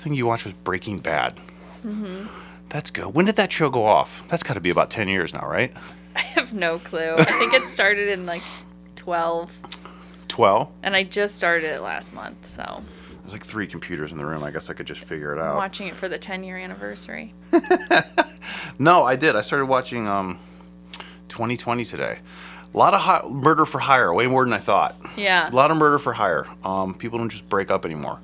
Last thing you watched was Breaking Bad. Mm-hmm. That's good. When did that show go off? That's got to be about ten years now, right? I have no clue. I think it started in like 12, Twelve. and I just started it last month, so There's like three computers in the room. I guess I could just figure it I'm out. watching it for the 10 year anniversary. No, I did. I started watching um, 2020 today. A lot of hi- murder for hire, way more than I thought. Yeah. A lot of murder for hire. Um, people don't just break up anymore.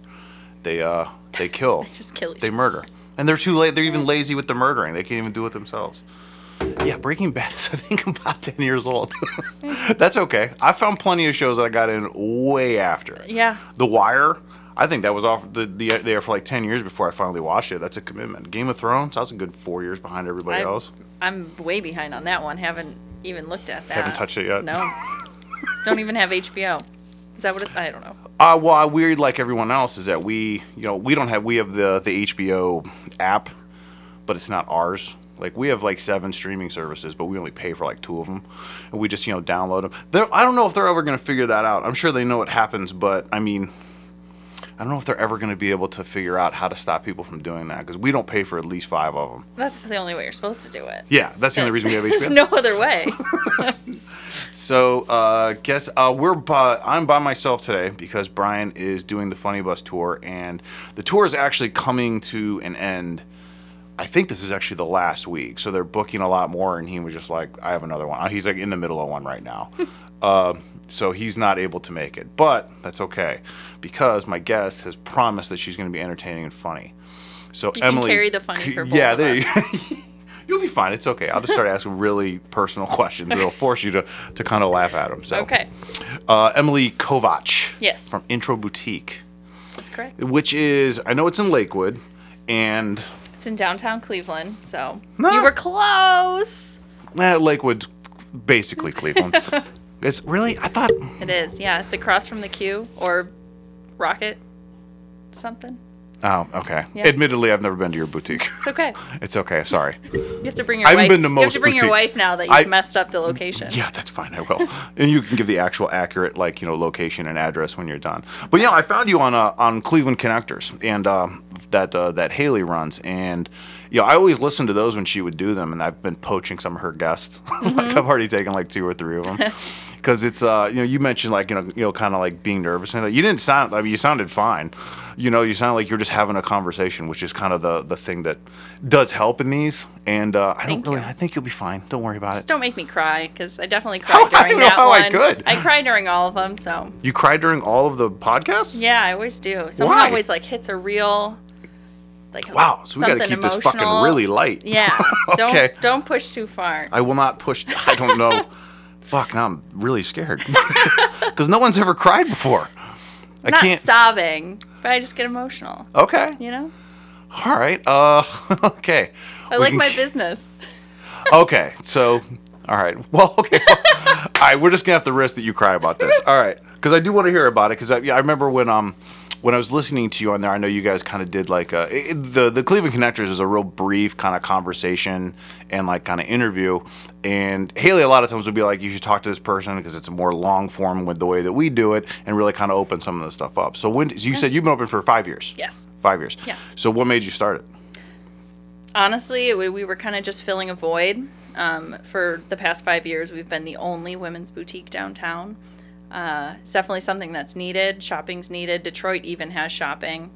They uh, they kill. Just kill each they murder, and they're too late. They're even lazy with the murdering. They can't even do it themselves. Yeah, Breaking Bad is I think about 10 years old. That's okay. I found plenty of shows that I got in way after. Yeah. The Wire. I think that was off the, the there for like 10 years before I finally watched it. That's a commitment. Game of Thrones. I was a good four years behind everybody I'm, else. I'm way behind on that one. Haven't even looked at that. Haven't touched it yet? No. don't even have HBO. Is that what it, I don't know. Uh, well, I weird like everyone else is that we, you know, we don't have we have the the HBO app, but it's not ours. Like we have like seven streaming services, but we only pay for like two of them, and we just you know download them. I don't know if they're ever going to figure that out. I'm sure they know what happens, but I mean, I don't know if they're ever going to be able to figure out how to stop people from doing that because we don't pay for at least five of them. That's the only way you're supposed to do it. Yeah, that's the only reason we have HBO. There's no other way. So, uh, guess uh, we're by, I'm by myself today because Brian is doing the Funny Bus tour, and the tour is actually coming to an end. I think this is actually the last week, so they're booking a lot more. And he was just like, "I have another one." He's like in the middle of one right now, uh, so he's not able to make it. But that's okay because my guest has promised that she's going to be entertaining and funny. So You can Emily, carry the funny for both yeah, of there you. You'll be fine. It's okay. I'll just start asking really personal questions. It'll force you to, to kind of laugh at them. So, Okay. Uh, Emily Kovac. Yes. From Intro Boutique, That's correct. which is I know it's in Lakewood, and It's in downtown Cleveland, so No. you were close. eh, Lakewood's basically Cleveland. It's really I thought It is. Yeah, it's across from the Q or Rocket something. oh okay. Yeah. Admittedly, I've never been to your boutique. It's okay. it's okay. Sorry. You have to bring your I haven't wife. been to you have most to bring your boutiques. wife now that you've I- messed up the location. Yeah, that's fine. I will, and you can give the actual accurate, like you know, location and address when you're done. But yeah, I found you on uh, on Cleveland Connectors, and um, that uh, that Haley runs, and yeah, I always listen to those when she would do them, and I've been poaching some of her guests. like I've already taken like two or three of them. Because it's uh you know you mentioned like you know you know kind of like being nervous and you didn't sound I mean you sounded fine, you know you sound like you're just having a conversation which is kind of the the thing that does help in these and uh, I Thank don't really you. I think you'll be fine don't worry about it don't make me cry because I definitely How- cried I during know that how I one. could. I cried during all of them, so You cried during all of the podcasts? yeah, I always do. Someone Why? always like hits a real like Wow, so we got to something keep this fucking emotional. really light. Yeah. Okay. Don't don't push too far. I will not push. I don't know. Fuck, now I'm really scared. Because no one's ever cried before. I Not can't. sobbing, but I just get emotional. Okay. You know, All right. Uh. Okay. I We like can my business. Okay. So. All right. Well. Okay. all right. We're just gonna have to risk that you cry about this. All right. Because I do want to hear about it. Because I, yeah, I remember when um. When I was listening to you on there, I know you guys kind of did like a, it, the the Cleveland Connectors is a real brief kind of conversation and like kind of interview. And Haley a lot of times would be like, you should talk to this person because it's a more long form with the way that we do it, and really kind of open some of the stuff up. So when you said you've been open for five years, Yes. five years, Yeah. So what made you start it? Honestly, we, we were kind of just filling a void. Um, for the past five years, we've been the only women's boutique downtown. Uh, it's definitely something that's needed. Shopping's needed. Detroit even has shopping.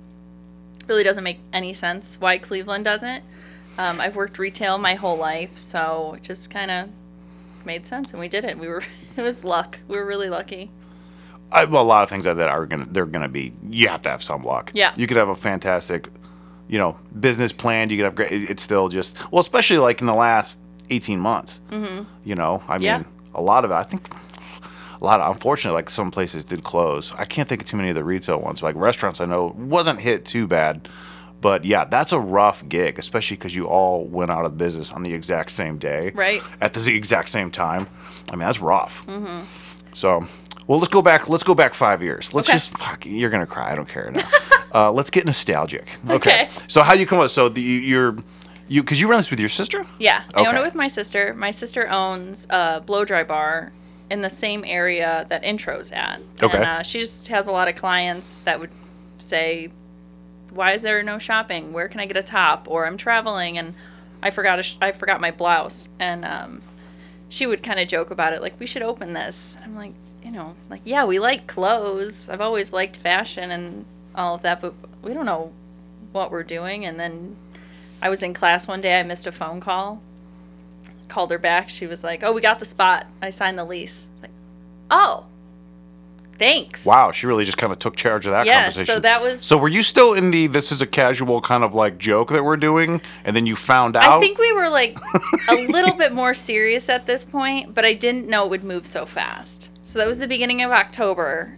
Really doesn't make any sense why Cleveland doesn't. Um, I've worked retail my whole life, so it just kind of made sense, and we did it. We were it was luck. We were really lucky. I, well, a lot of things that are gonna they're gonna be. You have to have some luck. Yeah. You could have a fantastic, you know, business plan. You could have great. It's still just well, especially like in the last eighteen months. Mm-hmm. You know, I mean, Yeah. a lot of it. I think a lot of unfortunately, like some places did close. I can't think of too many of the retail ones. Like restaurants, I know wasn't hit too bad. But yeah, that's a rough gig, especially because you all went out of business on the exact same day, Right. At the exact same time. I mean, that's rough. Mm-hmm. So, well, let's go back. Let's go back five years. Let's Okay. just fuck. You're gonna cry. I don't care now. uh, let's get nostalgic. Okay. So how do you come up? So the, you're you because you run this with your sister. Yeah, I own it with my sister. My sister owns a blow dry bar in the same area that Intro's at. Okay. And uh, she just has a lot of clients that would say why is there no shopping? Where can I get a top? Or I'm traveling and I forgot a sh- I forgot my blouse. And um, she would kind of joke about it, like we should open this. I'm like, you know, like yeah, we like clothes. I've always liked fashion and all of that, but we don't know what we're doing. And then I was in class one day. I missed a phone call. Called her back. She was like, "Oh, we got the spot. I signed the lease." Like, oh, thanks. Wow, she really just kind of took charge of that Yeah, conversation. so that was- So were you still in the this is a casual kind of like joke that we're doing, and then you found out? I think we were like a little bit more serious at this point, but I didn't know it would move so fast. So that was the beginning of October,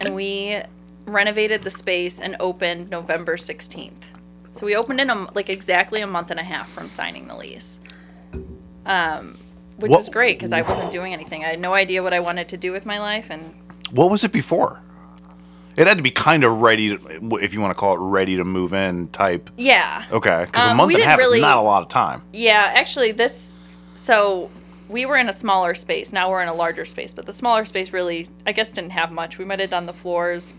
and we renovated the space and opened November 16th. So we opened in a, like exactly a month and a half from signing the lease. Um, which What- was great because I wasn't doing anything. I had no idea what I wanted to do with my life, and What was it before? It had to be kind of ready, to, if you want to call it ready to move in type. yeah. Okay, because a Um, month and a half really- is not a lot of time. Yeah, actually, this. So we were in a smaller space. Now we're in a larger space, but the smaller space really, I guess, didn't have much. We might have done the floors,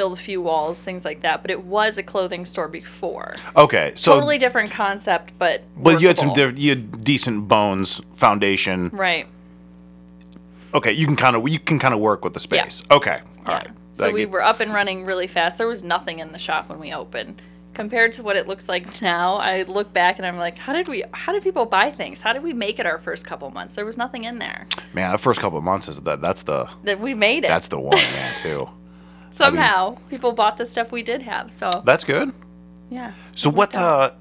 build a few walls, things like that. But it was a clothing store before. Okay, so totally different concept, but. but you had some workable. diff- you had decent bones foundation. Right. Okay, you can kind of you can kind of work with the Yeah. space. Okay, all right. So That we get- were up and running really fast. There was nothing in the shop when we opened. Compared to what it looks like now, I look back and I'm like, how did we? How did people buy things? How did we make it our first couple months? There was nothing in there. man, the first couple of months is that that's the That we made it. that's the one man too. somehow people bought the stuff we did have so That's good. yeah So what? uh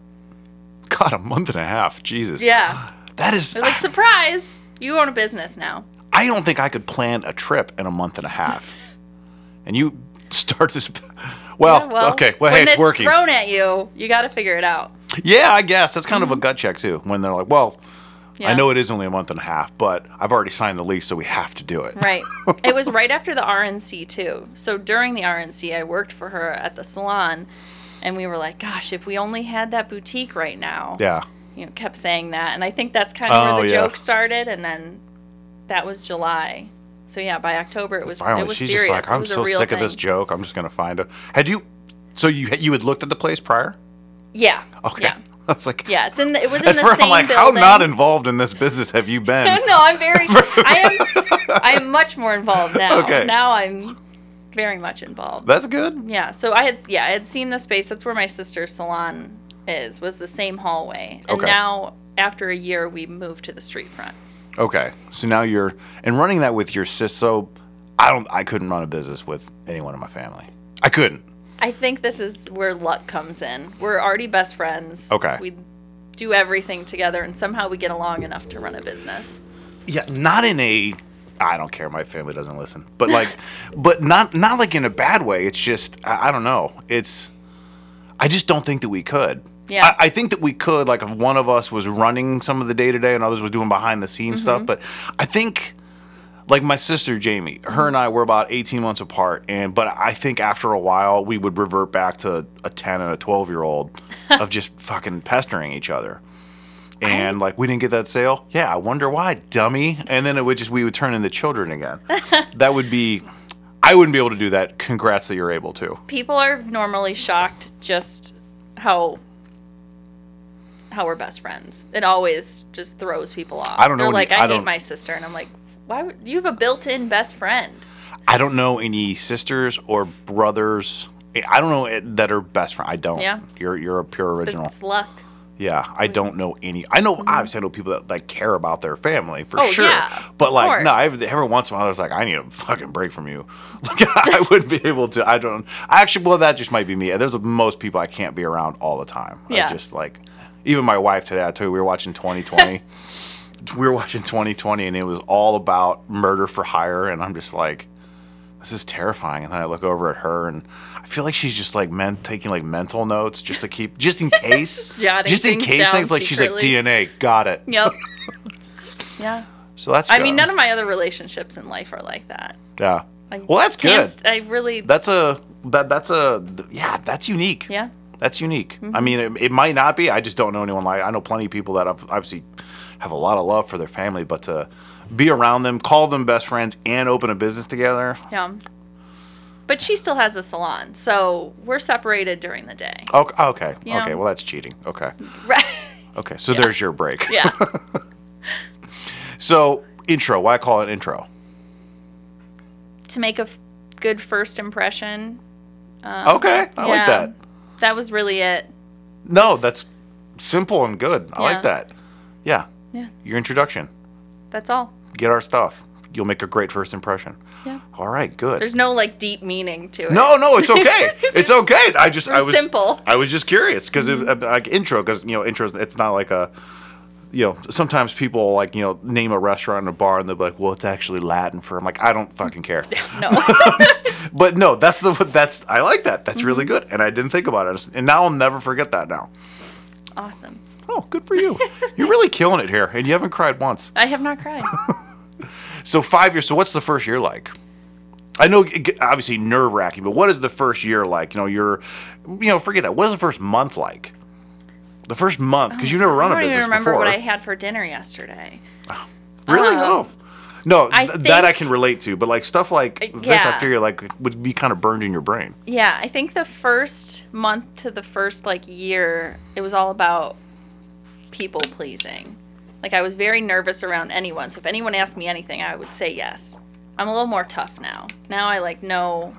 God, a month and a half. Jesus. yeah That is. like surprise you own a business now I don't think I could plan a trip in a month and a half. and you start this. Well, Yeah, okay. Well, hey, it's, working. thrown at you you got to figure it out yeah, I guess that's kind of a gut check too. When they're like, "Well, Mm-hmm. Yeah. I know it is only a month and a half, but I've already signed the lease, so we have to do it." right it was right after the rnc too so during the rnc i worked for her at the salon and we were like gosh if we only had that boutique right now Yeah. you know kept saying that and i think that's kind of Oh, where the yeah. joke started and then that was july so yeah by october it was Finally, it was she's serious just like, "I'm so sick thing. of this joke. I'm just gonna find a." Had you? So you you had looked at the place prior? yeah Okay. yeah I was like, Yeah, it's in the, it was in the same I'm like, building. how not involved in this business have you been? no, I'm very. I am. I am much more involved now. Okay. Now I'm very much involved. That's good. yeah. So I had. Yeah, I had seen the space. That's where my sister's salon is. Was the same hallway. And Okay. now, after a year, we moved to the street front. Okay, so now you're and running that with your sis. So I don't, I couldn't run a business with anyone in my family. I couldn't. I think this is where luck comes in. We're already best friends. Okay. We do everything together, and somehow we get along enough to run a business. Yeah, not in a. I don't care. My family doesn't listen, but like, but not not like in a bad way. It's just I, I don't know. It's I just don't think that we could. Yeah. I, I think that we could. Like, if one of us was running some of the day to day, and others was doing behind the scenes mm-hmm. stuff. But I think, like my sister Jamie, her and I were about eighteen months apart, and but I think after a while we would revert back to a ten and a twelve year old of just fucking pestering each other. And like we didn't get that sale. Yeah, I wonder why, dummy. And then it would just we would turn into children again. that would be I wouldn't be able to do that. Congrats that you're able to. people are normally shocked just how how we're best friends. It always just throws people off. I don't know They're like, I I, hate my sister, and I'm like, why? Would, you have a built-in best friend. I don't know any sisters or brothers. I don't know eh, that are best friends. I don't. Yeah. You're you're a pure original. It's luck. Yeah, I don't know any. I know mm-hmm. obviously I know people that like care about their family for Oh, sure. yeah, but of like no, course. every, once in a while I was like, I need a fucking break from you. Like I wouldn't be able to. I don't. I Actually, well, that just might be me. There's most people I can't be around all the time. I Yeah. just like even my wife today. I told you we were watching 2020. we were watching 2020 and it was all about murder for hire and I'm just like this is terrifying and then I look over at her and I feel like she's just like men taking like mental notes just to keep just in case just in case things like she's like. DNA got it Yep. yeah. so that's I good. mean, none of my other relationships in life are like that. yeah I well that's good I really. that's a that that's a yeah that's unique yeah. That's unique. Mm-hmm. I mean, it, it might not be. I just don't know anyone like. I know plenty of people that i've obviously have a lot of love for their family, but to be around them, call them best friends, and open a business together, Yeah. But she still has a salon, so we're separated during the day. Okay. Okay. You know? okay. Well, that's cheating. Okay. Right. Okay. So there's your break. Yeah. So intro. Why call it intro? to make a f- good first impression. Um, okay. I like that. That was really it. No, that's simple and good. I Yeah. like that. Yeah. Yeah. Your introduction. That's all. Get our stuff. You'll make a great first impression. Yeah. All right. Good. There's no like deep meaning to it. No, no, it's okay. it's okay. I just, I was simple. I was just curious because like intro, because you know, intro. It's not like a, you know, sometimes people like you know name a restaurant and a bar and they're like, well, it's actually Latin for. I'm like, I don't fucking care. No. But no, that's the that's I like that. That's really Mm-hmm. good, and I didn't think about it, and now I'll never forget that. Now, awesome. Oh, good for you. You're really killing it here, and you haven't cried once. I have not cried. So five years. So what's the first year like? I know, obviously nerve wracking, but what is the first year like? You know, you're, you know, forget that. What is the first month like? The first month, because you've never run I a don't business even remember before. what I had for dinner yesterday. Oh, really? um, oh, no, I th- that I can relate to. But like stuff like Uh, this, I figure like would be kind of burned in your brain. Yeah, I think the first month to the first like year, it was all about people pleasing. Like I was very nervous around anyone. So if anyone asked me anything, I would say yes. I'm a little more tough now. Now I like know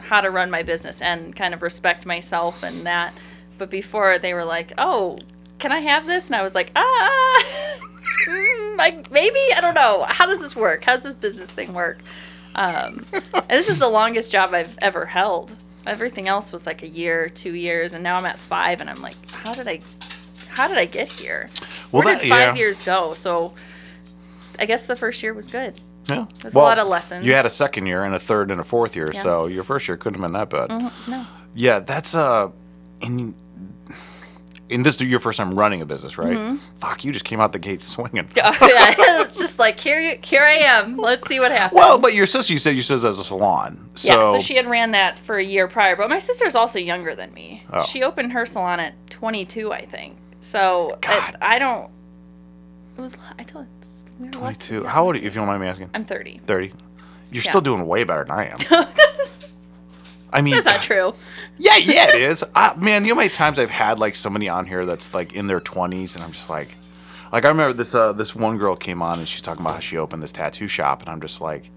how to run my business and kind of respect myself and that. But before they were like, "Oh, can I have this?" And I was like, "Ah, mm, like maybe I don't know. How does this work? How does this business thing work?" Um, and this is the longest job I've ever held. Everything else was like a year, two years, and now I'm at five, and I'm like, how did I, how did I get here? Well, Where that- did five yeah. years go? So, I guess the first year was good. Yeah, There's a lot of lessons. You had a second year and a third and a fourth year, Yeah. so your first year couldn't have been that bad. Mhm, No, Yeah, that's uh, and and this your first time running a business, right? Mm-hmm. Fuck, you just came out the gate swinging. yeah, it's just like here, you- here I am. Let's see what happens. Well, but your sister, you said you said has a salon, so, yeah, so she had ran that for a year prior. But my sister's also younger than me. Oh. She opened her salon at 22, I think. So it, I don't. It was. I told. We were lucky. twenty-two. How old? are you, If you don't mind me asking, I'm 30. thirty. You're Yeah. still doing way better than I am. I mean, That's not true. yeah, yeah, it is. I, man, you know how many times I've had like somebody on here that's like in their twenties, and I'm just like, like I remember this uh this one girl came on and she's talking about how she opened this tattoo shop, and I'm just like,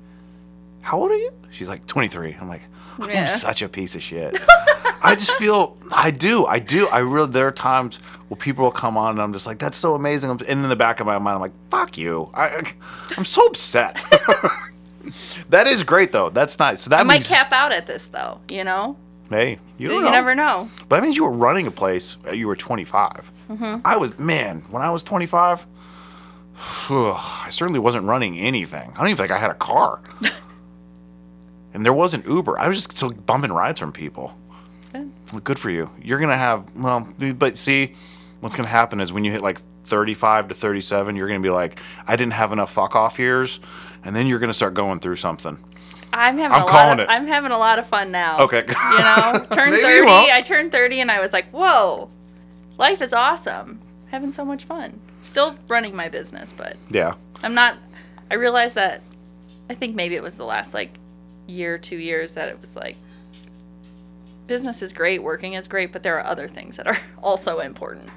how old are you? She's like 23. I'm like, Yeah. am such a piece of shit. I just feel I do, I do, I really. There are times where people will come on and I'm just like, that's so amazing. And in the back of my mind, I'm like, fuck you. I, I'm so upset. that is great though. That's nice. So that I might means, cap out at this though. You know, hey, you you, don't know. never know. But that means you were running a place. uh, You were 25. Mm-hmm. I was man when I was 25. I certainly wasn't running anything. I don't even think I had a car. and there wasn't Uber. I was just still bumping rides from people. Good. Well, good for you. You're gonna have well, but see, what's gonna happen is when you hit like 35 to 37, you're gonna be like, I didn't have enough fuck off years, and then you're gonna start going through something. I'm having I'm a lot of, it. I'm having a lot of fun now. Okay. You know, Maybe 30. you. I turned 30 and I was like, whoa, life is awesome. Having so much fun. Still running my business, but Yeah. I'm not. I realized that. I think maybe it was the last like year, two years that it was like business is great, working is great, but there are other things that are also important,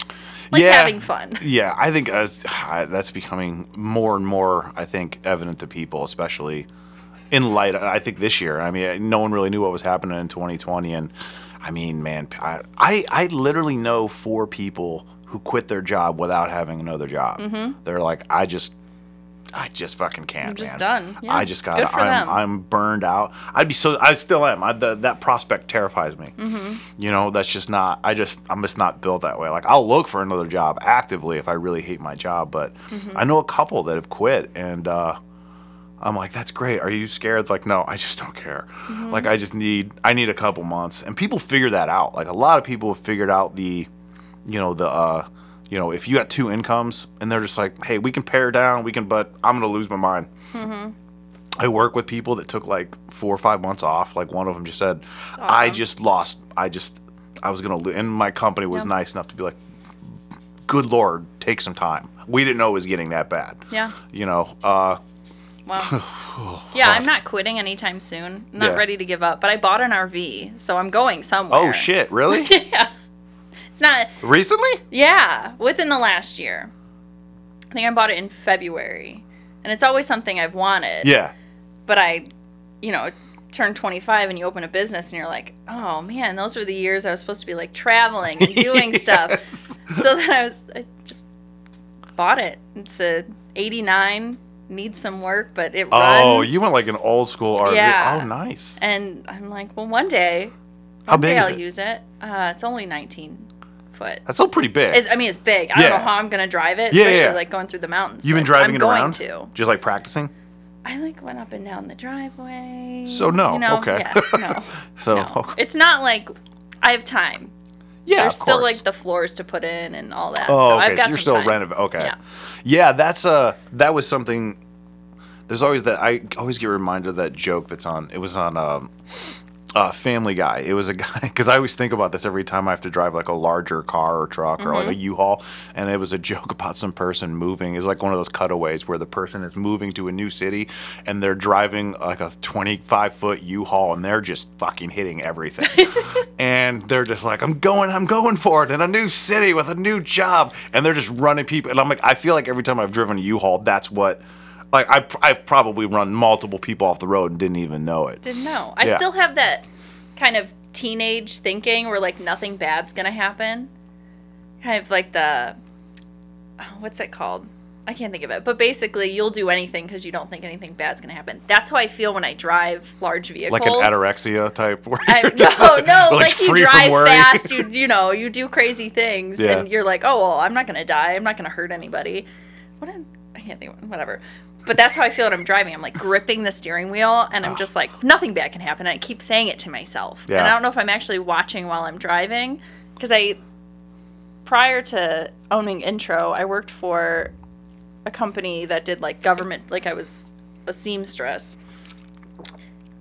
like Yeah. having fun. Yeah, I think as, that's becoming more and more, I think, evident to people, especially in light. I think this year. I mean, no one really knew what was happening in 2020, and I mean, man, I I, I literally know four people who quit their job without having another job. Mm-hmm. They're like, I just. I just fucking can't. I'm just man. done. Yeah. I just got. Good for I'm, them. I'm burned out. I'd be so. I still am. I, the, that prospect terrifies me. Mm-hmm. You know, that's just not. I just. I'm just not built that way. Like I'll look for another job actively if I really hate my job. But Mm-hmm. I know a couple that have quit, and uh, I'm like, that's great. Are you scared? Like, no, I just don't care. Mm-hmm. Like I just need. I need a couple months, and people figure that out. Like a lot of people have figured out the, you know, the. uh you know, if you got two incomes and they're just like, hey, we can pare down, we can, but I'm gonna lose my mind. I work with people that took like four or five months off. Like one of them just said, I just lost. I just, I was gonna, lo-. and my company was Yeah. nice enough to be like, good lord, take some time. We didn't know it was getting that bad. Yeah. You know, uh, Well, yeah, I'm not quitting anytime soon. I'm not Yeah. ready to give up, but I bought an RV, so I'm going somewhere. Oh shit! Really? yeah. It's not. Recently? Yeah, within the last year. I think I bought it in February, and it's always something I've wanted. Yeah. But I, you know, turn 25 and you open a business and you're like, oh man, those were the years I was supposed to be like traveling and doing stuff. So then I was, I just bought it. It's a 89, needs some work, but it runs. Oh, you went like an old school RV. Yeah. Oh, nice. And I'm like, well, one day, How one big day is I'll it? use it. Uh, it's only 19 foot. That's still pretty big. It's, I mean, it's big. I Yeah. don't know how I'm gonna drive it, Yeah, especially yeah. like going through the mountains. You've been but driving I'm it going around? To. Just like practicing? I like went up and down the driveway. So, no, you know? okay. Yeah, no, So, no. It's not like I have time. yeah, There's of still course. like the floors to put in and all that. Oh, so okay. I've got so you're some still time. renovating. Okay. Yeah. Yeah. that's uh that was something. There's always that I always get reminded of that joke that's on. It was on um, uh, Family Guy. It was a guy because I always think about this every time I have to drive like a larger car or truck or like Mm-hmm. a U-Haul, and it was a joke about some person moving. It's like one of those cutaways where the person is moving to a new city and they're driving like a 25 foot U-Haul and they're just fucking hitting everything. and they're just like, I'm going, I'm going for it in a new city with a new job, and they're just running people. And I'm like, I feel like every time I've driven a U-Haul, that's what. Like I, I've probably run multiple people off the road and didn't even know it. Didn't know. I Yeah. still have that kind of teenage thinking where like nothing bad's gonna happen. Kind of like the oh, what's it called? I can't think of it. But basically, you'll do anything because you don't think anything bad's gonna happen. That's how I feel when I drive large vehicles. Like an anorexia type. Where I, you're just, no, no, like, you free from drive worry. fast, you you know, you do crazy things, Yeah. and you're like, oh well, I'm not gonna die, I'm not gonna hurt anybody. What? am- I can't think. of Whatever. But that's how I feel when I'm driving. I'm like gripping the steering wheel, and I'm ah. just like, nothing bad can happen. And I keep saying it to myself, and I don't know if I'm actually watching while I'm driving, because I, prior to owning Intro, I worked for a company that did like government, like I was a seamstress.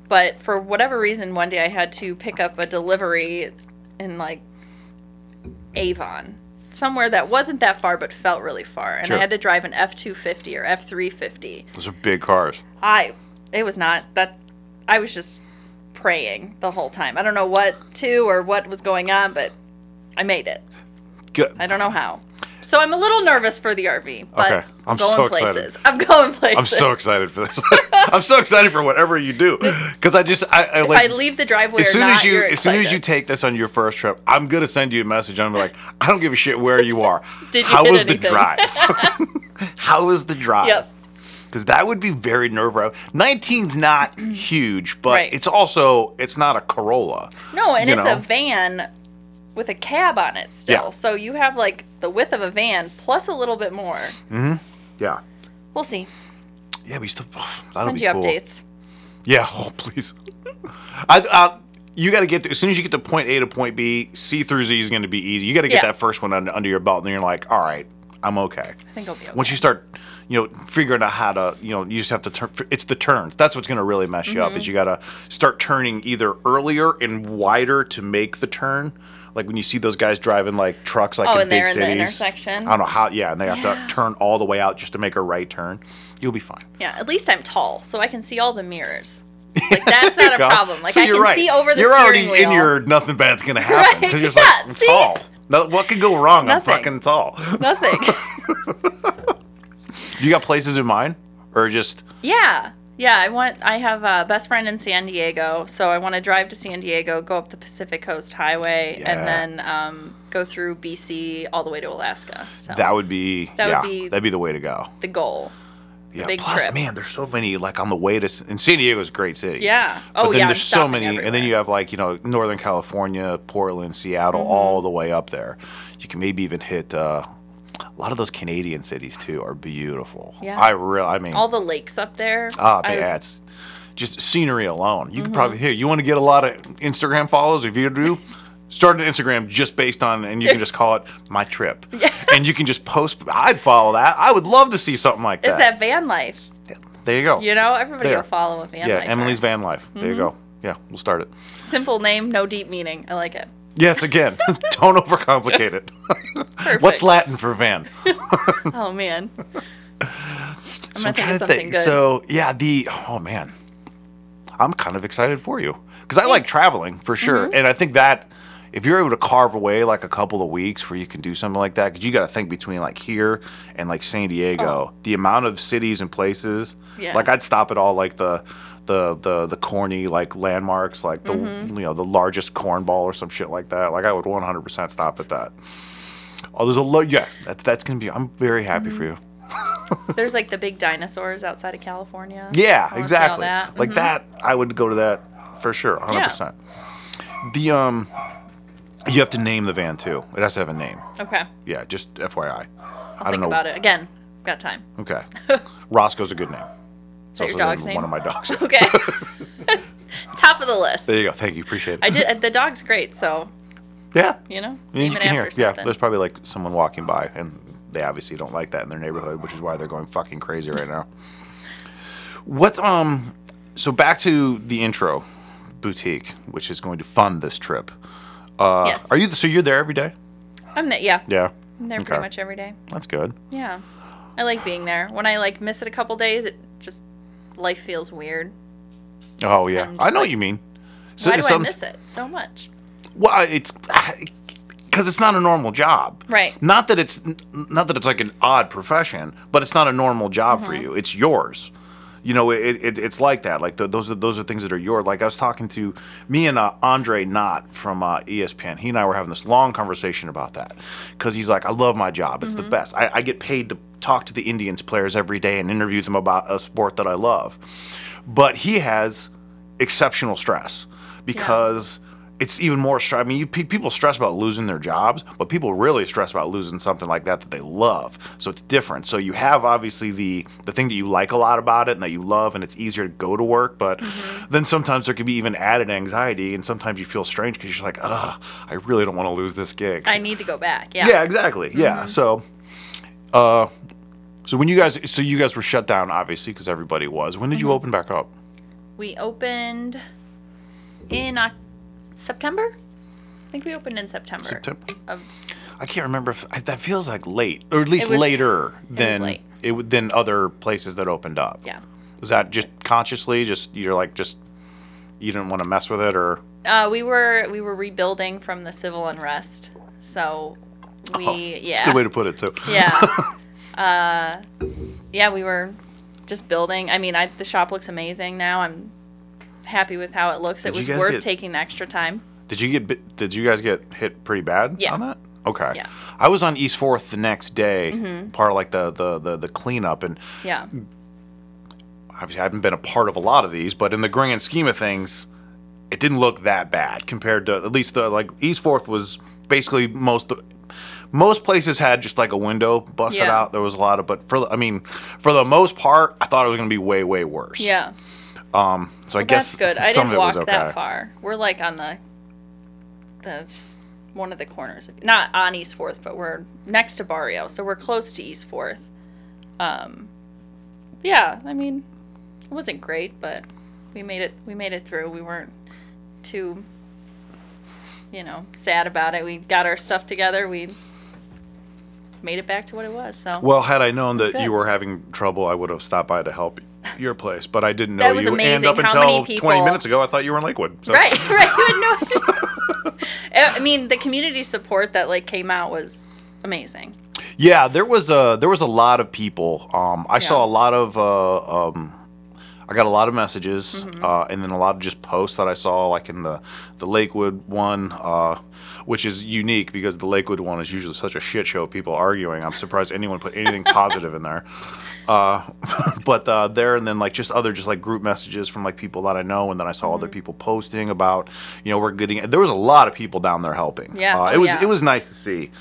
But for whatever reason, one day I had to pick up a delivery in like Avon, somewhere that wasn't that far but felt really far, and Sure. I had to drive an F two fifty or F three fifty. Those are big cars. I, it was not that. I was just praying the whole time. I don't know what to or what was going on, but I made it. Good. I don't know how. So I'm a little nervous for the RV, but Okay. I'm going so excited. places. I'm going places. I'm so excited for this. I'm so excited for whatever you do because I just I, I If I leave the driveway as soon not, as you as soon as you take this on your first trip, I'm gonna send you a message. I'm like, I don't give a shit where you are. Did you How was the drive? How was the drive? Yep. Because that would be very nerve wracking. 19's not huge, but Right. it's also it's not a Corolla. No, and it's know? a van with a cab on it still. Yeah. So you have like the width of a van plus a little bit more. Mm. Yeah. We'll see. Yeah, we still. That'll Send be you cool. updates. Yeah, oh please. I, uh, you got to get to, as soon as you get to point A to point B. C through Z is going to be easy. You got to get Yeah. that first one under, under your belt, and then you're like, all right, I'm okay. I think I'll be okay. Once you start, you know, figuring out how to, you know, you just have to turn. It's the turns. That's what's going to really mess you up. Mm-hmm. Is you got to start turning either earlier and wider to make the turn. Like when you see those guys driving like trucks, like Oh, in and big they're in the cities. intersection? I don't know how. Yeah, and they have Yeah. to turn all the way out just to make a right turn. You'll be fine. yeah, at least I'm tall, so I can see all the mirrors. Like that's not a Go. problem. Like So I you're can right. see over the You're steering already wheel. in your nothing bad's gonna happen Right, because you're just yeah, like tall. No, what could go wrong? Nothing. I'm fucking tall. Nothing. You got places in mind, or just yeah. Yeah, I want I have a best friend in San Diego, so I want to drive to San Diego, go up the Pacific Coast Highway, Yeah. and then um, go through BC all the way to Alaska. So that would be That would be- that'd be the way to go. the goal. Yeah. big Plus, trip. man, there's so many like on the way to and San Diego's a great city. Yeah. But Oh then yeah. There's so many, and then you have like you know Northern California, Portland, Seattle, Mm-hmm. all the way up there. You can maybe even hit uh, a lot of those Canadian cities too. Are beautiful. Yeah. I real. I mean, all the lakes up there. Ah, Mm-hmm. yeah, it's just scenery alone. You could probably here. You want to get a lot of Instagram follows? If you do, start an Instagram just based on, and you can just call it my trip, yeah. and you can just post. I'd follow that. I would love to see something like It's that. that van life. Yeah, There you go. You know, everybody There. will follow a van yeah, life. Emily's van life. There you go. Mm-hmm. Yeah, we'll start it. Simple name, no deep meaning. I like it. Yes, again, don't overcomplicate it. Perfect. What's Latin for van? Oh man. I'm I'm So gonna think good. So yeah, the oh man, I'm kind of excited for you because I like traveling for sure, Mm-hmm. and I think that if you're able to carve away like a couple of weeks where you can do something like that, because you got to think between like here and like San Diego, the amount of cities and places. Oh. Yeah. Like I'd stop at all like the. The, the the corny like landmarks like the Mm-hmm. you know the largest cornball or some shit like that like I would 100% stop at that. Oh, there's a lot. Yeah, that, that's gonna be. I'm very happy for you. There's like the big dinosaurs outside of California. Yeah, I wanna see all exactly. that. Like Mhm. that, I would go to that for sure, hundred Yeah. percent. The um, you have to name the van too. It has to have a name. Okay. Yeah, just FYI. I'll I don't think know. about it again. Got time. Okay, Roscoe's a good name. That your dog's name? One of my dogs. Okay. Top of the list. there you go. Thank you. Appreciate it. I did. The dog's great, so yeah. you know, Yeah, you can hear. Yeah, there's probably like someone walking by, and they obviously don't like that in their neighborhood, which is why they're going fucking crazy right now. What um? So back to the intro boutique, which is going to fund this trip. Uh, Yes. Are you so you're there every day? I'm there. Yeah. Yeah. I'm there Okay. pretty much every day. That's good. Yeah. I like being there. When I like miss it a couple days, it just life feels weird. Oh yeah, I know like- what you mean. So, Why do some- I miss it so much? Well, it's because it's not a normal job. Right. Not that it's not that it's like an odd profession, but it's not a normal job for Mm-hmm. you. It's yours. You know, it, it it's like that. Like the, those are those are things that are yours. Like I was talking to me and uh, Andre Knott from uh, ESPN. He and I were having this long conversation about that because he's like, I love my job. It's Mm-hmm. the best. I, I get paid to talk to the Indians players every day and interview them about a sport that I love. But he has exceptional stress because it's even more stress. I mean, you, pe- people stress about losing their jobs, but people really stress about losing something like that that they love. So it's different. So you have obviously the the thing that you like a lot about it and that you love, and it's easier to go to work. But mm-hmm. then sometimes there can be even added anxiety, and sometimes you feel strange because you're like, ugh, I really don't want to lose this gig. I need to go back. Yeah. Yeah, exactly. Yeah. Mm-hmm. So, uh, so when you guys, so you guys were shut down, obviously, because everybody was. When did you mm-hmm. open back up? We opened in Oc- September. I think we opened in September. September. Of, I can't remember if I, that feels like late, or at least was- later than late. it would- than other places that opened up. yeah. Was that just consciously, just you're like just you didn't want to mess with it, or Uh, we were we were rebuilding from the civil unrest, so we Oh, yeah it's a good way to put it too. yeah uh, yeah we were just building. I mean, I, the shop looks amazing now. I'm happy with how it looks. It Did you was guys worth get- taking the extra time. Did you get? bit- Did you guys get hit pretty bad Yeah. on that? Okay. Yeah. I was on East Fourth the next day, Mm-hmm. part of like the, the the the cleanup, and Yeah, obviously I haven't been a part of a lot of these, but in the grand scheme of things, it didn't look that bad compared to at least the like East Fourth was basically most most places had just like a window busted Yeah. out. There was a lot of, but for the, I mean, for the most part, I thought it was going to be way way worse. yeah. Um. So I guess that's good. I didn't walk okay. that far. We're like on the the s- one of the corners, of, not on East Fourth, but we're next to Barrio, so we're close to East Fourth. Um, yeah, I mean, it wasn't great, but we made it. We made it through. We weren't too, you know, sad about it. We got our stuff together. We made it back to what it was. So Well, had I known that That's you were having trouble, I would have stopped by to help your place. But I didn't know That was you. and up how until many 20 minutes ago, I thought you were in Lakewood. So. Right, right. You had no idea. I mean, the community support that like came out was amazing. Yeah, there was a there was a lot of people. Um, I saw a lot of uh, um, I got a lot of messages, Mm-hmm. uh, and then a lot of just posts that I saw, like in the the Lakewood one, uh, which is unique because the Lakewood one is usually such a shit show. of People arguing. I'm surprised anyone put anything positive in there. Uh, but uh, there and then like just other just like group messages from like people that I know, and then I saw Mm-hmm. other people posting about you know we're getting. There was a lot of people down there helping. Yeah, uh, oh, it was yeah. it was nice to see.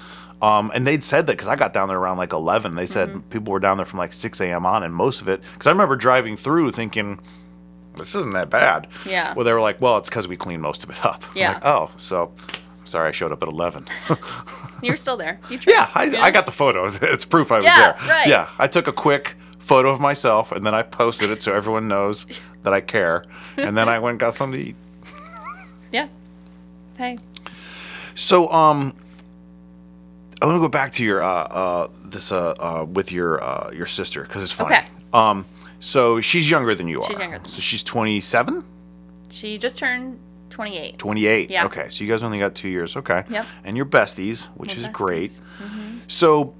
Um, and they'd said that because I got down there around like 11. They said Mm-hmm. people were down there from like 6 a.m. on, and most of it, because I remember driving through thinking, this isn't that bad. Yeah. Well, they were like, well, it's because we cleaned most of it up. I'm Yeah. like, oh, so sorry I showed up at 11. You're still there. You tried. yeah, I, I got the photo. It's proof I was Yeah, there. right. Yeah, I took a quick photo of myself and then I posted it so everyone knows that I care. And then I went and got something to eat. Yeah. Hey. So, um, I want to go back to your uh, uh, this uh, uh, with your uh, your sister because it's funny. Okay. Um, so she's younger than you are. She's younger than So she's 27, She just turned 28. 28. Yeah. Okay, so you guys only got two years. Okay. Yep. And you're besties, which We're is besties. great. So,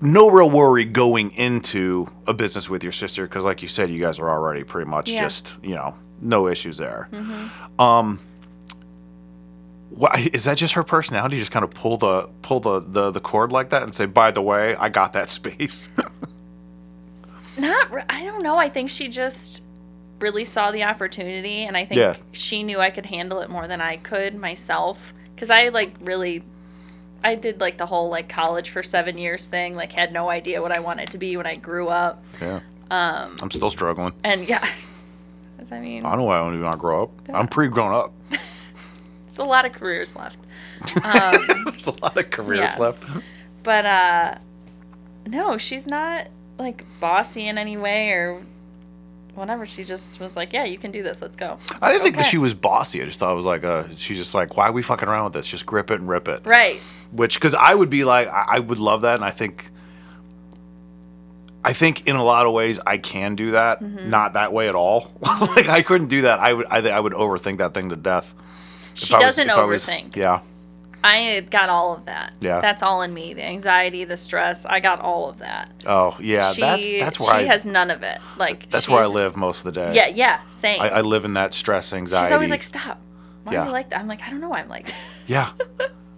no real worry going into a business with your sister because, like you said, you guys are already pretty much Yeah. Mm-hmm. just, you know, no issues there. Um, why is that just her personality? Just kind of pull the pull the, the the cord like that and say, "By the way, I got that space." Not, I don't know. I think she just really saw the opportunity, and I think Yeah. she knew I could handle it more than I could myself. Because I like really, I did like the whole like college for seven years thing. Like had no idea what I wanted to be when I grew up, yeah. Um, I'm still struggling. and yeah, I mean, I don't know why I don't even want to grow up. I'm pretty grown up. it's a lot of careers left. Um, There's a lot of careers Yeah. left. But uh no, she's not like bossy in any way or whatever. She just was like, "Yeah, you can do this. Let's go." I didn't think that she was bossy. I just thought it was like, uh, she's just like, why are we fucking around with this? Just grip it and rip it. Right. Which, because I would be like, I, I would love that, and I think, I think in a lot of ways I can do that. Mm-hmm. Not that way at all. like I couldn't do that. I would, I, I would overthink that thing to death. She doesn't was- overthink. yeah, I got all of that. Yeah. That's all in me. The anxiety, the stress. I got all of that. Oh yeah, she, that's that's she where I has none of it. Like that's where I live most of the day. Yeah, yeah, same. I, I live in that stress anxiety. She's always like, "Stop. Why Yeah. are you like that?" I'm like, "I don't know why I'm like that." Yeah.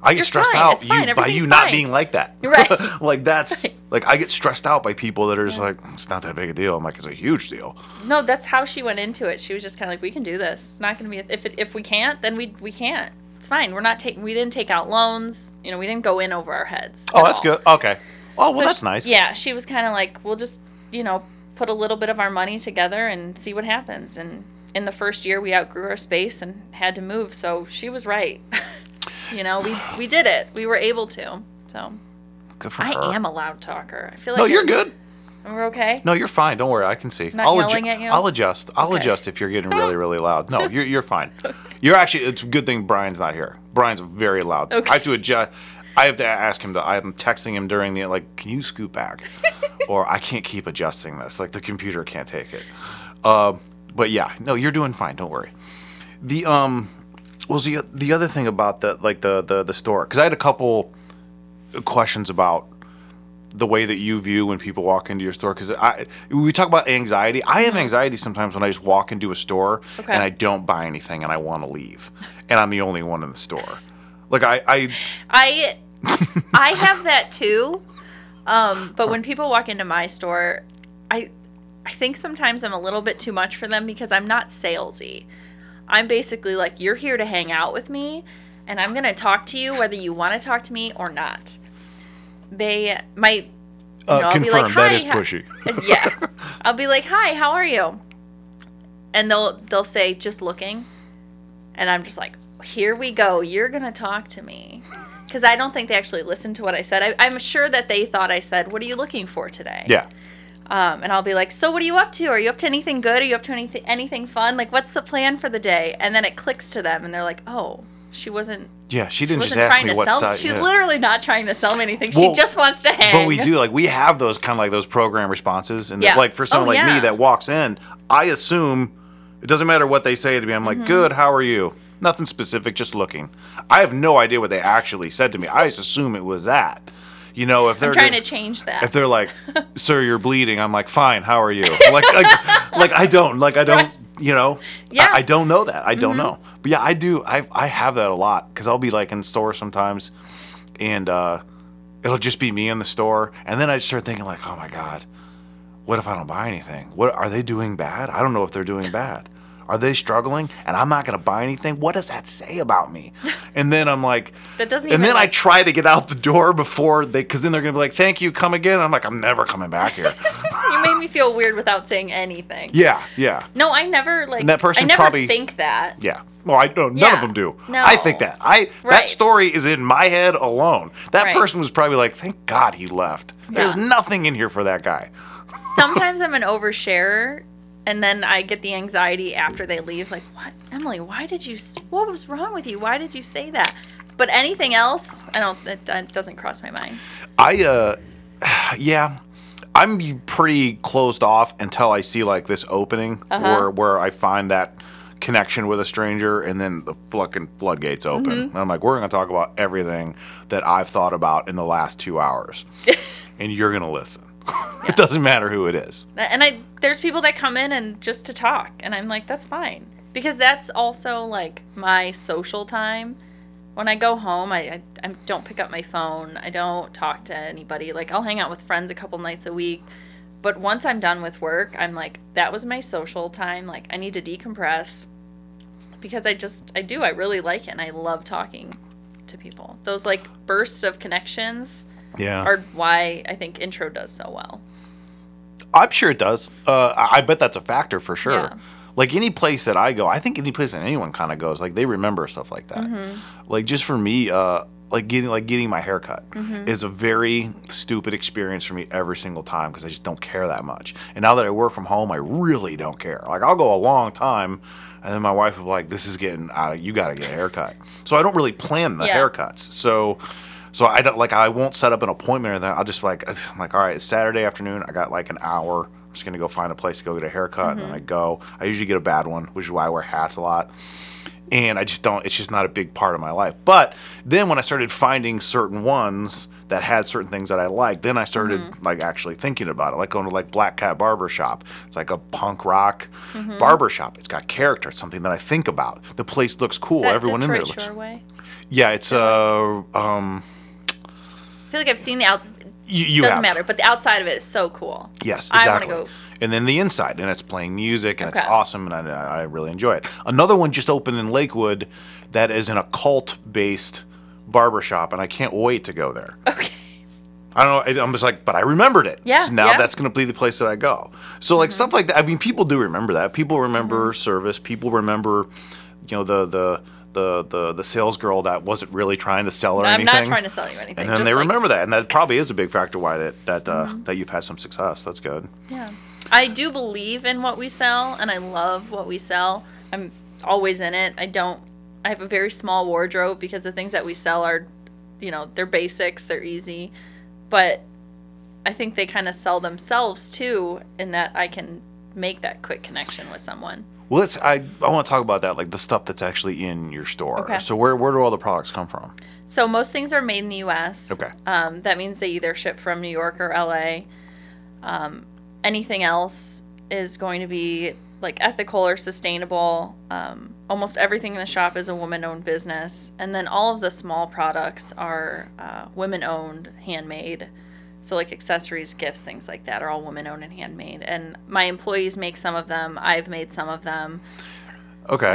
I get You're stressed fine. out you, by you Everything's not being like that. Right. like that's Right. like I get stressed out by people that are just like it's not that big a deal. I'm like it's a huge deal. No, that's how she went into it. She was just kind of like, "We can do this. It's not going to be if it, if we can't, then we we can't. It's fine. We're not taking. We didn't take out loans. You know, we didn't go in over our heads. Oh, that's all. good. Okay. Oh, well, So that's she- nice. Yeah, she was kind of like, we'll just, you know, put a little bit of our money together and see what happens. And in the first year, we outgrew our space and had to move. So she was right. you know, we we did it. We were able to. So Good for I her. am a loud talker. I feel like No, you're good. We're okay. No, you're fine. Don't worry. I can see. Not I'll yelling at you? I'll adjust. I'll Okay. adjust if you're getting really, really loud. No, you're you're fine. You're actually. It's a good thing Brian's not here. Brian's very loud. Okay. I have to adjust. I have to ask him to. I'm texting him during the like. Can you scoot back? or I can't keep adjusting this. Like the computer can't take it. Uh, but yeah, no, you're doing fine. Don't worry. The um, was the the other thing about the like the the the store because I had a couple questions about the way that you view when people walk into your store because I we talk about anxiety. I have anxiety sometimes when I just walk into a store Okay. and I don't buy anything and I want to leave, and I'm the only one in the store. Like I, I I I have that too. Um, but when people walk into my store, I I think sometimes I'm a little bit too much for them because I'm not salesy. I'm basically like you're here to hang out with me and I'm going to talk to you whether you want to talk to me or not. They might uh, know, I'll be confirm like, that "Hi, is pushy. yeah. I'll be like, "Hi, how are you?" And they'll they'll say, "Just looking," and I'm just like, "Here we go. You're gonna talk to me," because I don't think they actually listened to what I said. I, I'm sure that they thought I said, "What are you looking for today?" yeah, Um, and I'll be like, "So what are you up to? Are you up to anything good? Are you up to anything anything fun? Like, what's the plan for the day?" And then it clicks to them, and they're like, "Oh." She wasn't. yeah. She She didn't just wasn't ask trying me to what sell. size. She's yeah. literally not trying to sell me anything. Well, she just wants to hang. But we do like we have those kind of like those program responses, and Yeah. like for someone Oh, like me that walks in, I assume it doesn't matter what they say to me. I'm Mm-hmm. like, good, how are you? Nothing specific, just looking. I have no idea what they actually said to me. I just assume it was that. You know, if they're I'm trying to change that. if they're like, "Sir, you're bleeding," I'm like, "Fine, how are you?" Like, like, like I don't, like I don't, you know, Yeah. Mm-hmm. I, I don't know that. I don't know, but yeah, I do. I I have that a lot because I'll be like in store sometimes, and uh, it'll just be me in the store, and then I just start thinking like, "Oh my god, what if I don't buy anything? What are they doing bad? I don't know if they're doing bad." Are they struggling and I'm not going to buy anything? What does that say about me? And then I'm like, That doesn't and then I try to get out the door before they, because then they're gonna be like, "Thank you, come again." I'm like, I'm never coming back here. you made me feel weird without saying anything. yeah, yeah, No, I never like. And that person I never probably- think that. yeah. Well, I don't. None Yeah. of them do. No. I think that I that story is in my head alone. That Right. person was probably like, "Thank God he left." There's Yeah. nothing in here for that guy. Sometimes I'm an oversharer, and then I get the anxiety after they leave. Like, what, Emily? Why did you? What was wrong with you? Why did you say that? But anything else, I don't. That, that doesn't cross my mind. I uh, yeah, I'm pretty closed off until I see like this opening Uh-huh. where where I find that connection with a stranger, and then the fucking floodgates open. Mm-hmm. And I'm like, we're gonna talk about everything that I've thought about in the last two hours, and you're gonna listen. it doesn't matter who it is. And I there's people that come in and just to talk, and I'm like, that's fine because that's also like my social time. When I go home, I, I, I don't pick up my phone. I don't talk to anybody. Like I'll hang out with friends a couple nights a week. But once I'm done with work, I'm like, that was my social time. Like I need to decompress because I just I do. I really like it and I love talking to people. Those like bursts of connections Yeah, are why I think intro does so well. I'm sure it does. Uh, I bet that's a factor for sure. Yeah. Like any place that I go, I think any place that anyone kind of goes, like they remember stuff like that. Mm-hmm. Like just for me, uh, like getting like getting my hair cut Mm-hmm. is a very stupid experience for me every single time because I just don't care that much. And now that I work from home, I really don't care. Like I'll go a long time, and then my wife will be like, "This is getting out. Of, you got to get a haircut." So I don't really plan the Yeah. haircuts. So. So I don't like I won't set up an appointment or that. I'll just like I'm like all right, it's Saturday afternoon. I got like an hour. I'm just gonna go find a place to go get a haircut, and then I go. I usually get a bad one, which is why I wear hats a lot. And I just don't. It's just not a big part of my life. But then when I started finding certain ones that had certain things that I liked, then I started like actually thinking about it, like going to like Black Cat Barber Shop. It's like a punk rock barber shop. It's got character. It's something that I think about. The place looks cool. Everyone in there looks. Shore Way? Yeah, it's uh um. I feel like I've seen the outside. You, you Doesn't have. matter, but the outside of it is so cool. Yes, I exactly. go- And then the inside, and it's playing music, and Okay. it's awesome, and I, I really enjoy it. Another one just opened in Lakewood that is an occult-based barbershop, and I can't wait to go there. Okay. I don't know. I'm just like, but I remembered it. Yeah, So now yeah. Mm-hmm. that's going to be the place that I go. So like stuff like that. I mean, people do remember that. People remember service. People remember, you know, the the the the the sales girl that wasn't really trying to sell or anything. I'm anything. not trying to sell you anything. And then just they like- remember that, and that probably is a big factor why that that uh, Mm-hmm. that you've had some success. That's good. Yeah. I do believe in what we sell, and I love what we sell. I'm always in it. I don't. I have a very small wardrobe because the things that we sell are, you know, they're basics. They're easy, but I think they kind of sell themselves too, in that I can make that quick connection with someone. Well, let's. I I want to talk about that, like the stuff that's actually in your store. Okay. So where where do all the products come from? So most things are made in the U.S. Okay. Um, that means they either ship from New York or L.A. Um, anything else is going to be like ethical or sustainable. Um, almost everything in the shop is a woman-owned business, and then all of the small products are uh, women-owned, handmade. So like accessories, gifts, things like that are all women-owned and handmade. And my employees make some of them. I've made some of them, Okay.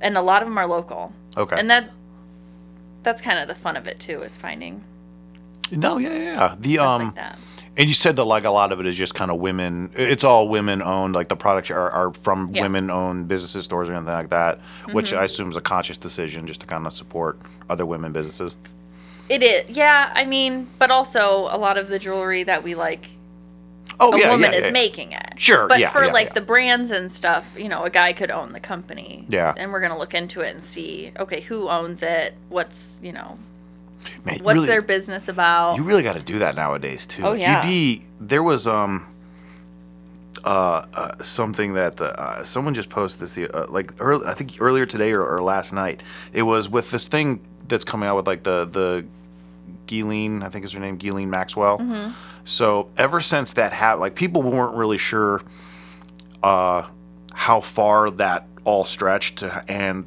and a lot of them are local. okay. And that that's kind of the fun of it too, is finding no, yeah, yeah, yeah. The um, like and you said that like a lot of it is just kind of women. It's all women owned. Like the products are, are from Yeah. women owned businesses, stores, or anything like that. Which Mm-hmm. I assume is a conscious decision just to kind of support other women businesses. It is, yeah. I mean, but also a lot of the jewelry that we like, Oh a yeah, woman yeah, is yeah. making it. Sure, But for like the brands and stuff, you know, a guy could own the company. Yeah. And we're gonna look into it and see, okay, who owns it? What's you know, Man, you what's really- their business about? You really got to do that nowadays too. Oh, Like, yeah. You'd be there was um uh, uh something that uh, someone just posted this uh, like early, I think earlier today or, or last night. It was with this thing that's coming out with like the the Ghislaine, I think is her name, Ghislaine Maxwell. Mm-hmm. So ever since that happened, like people weren't really sure uh how far that all stretched and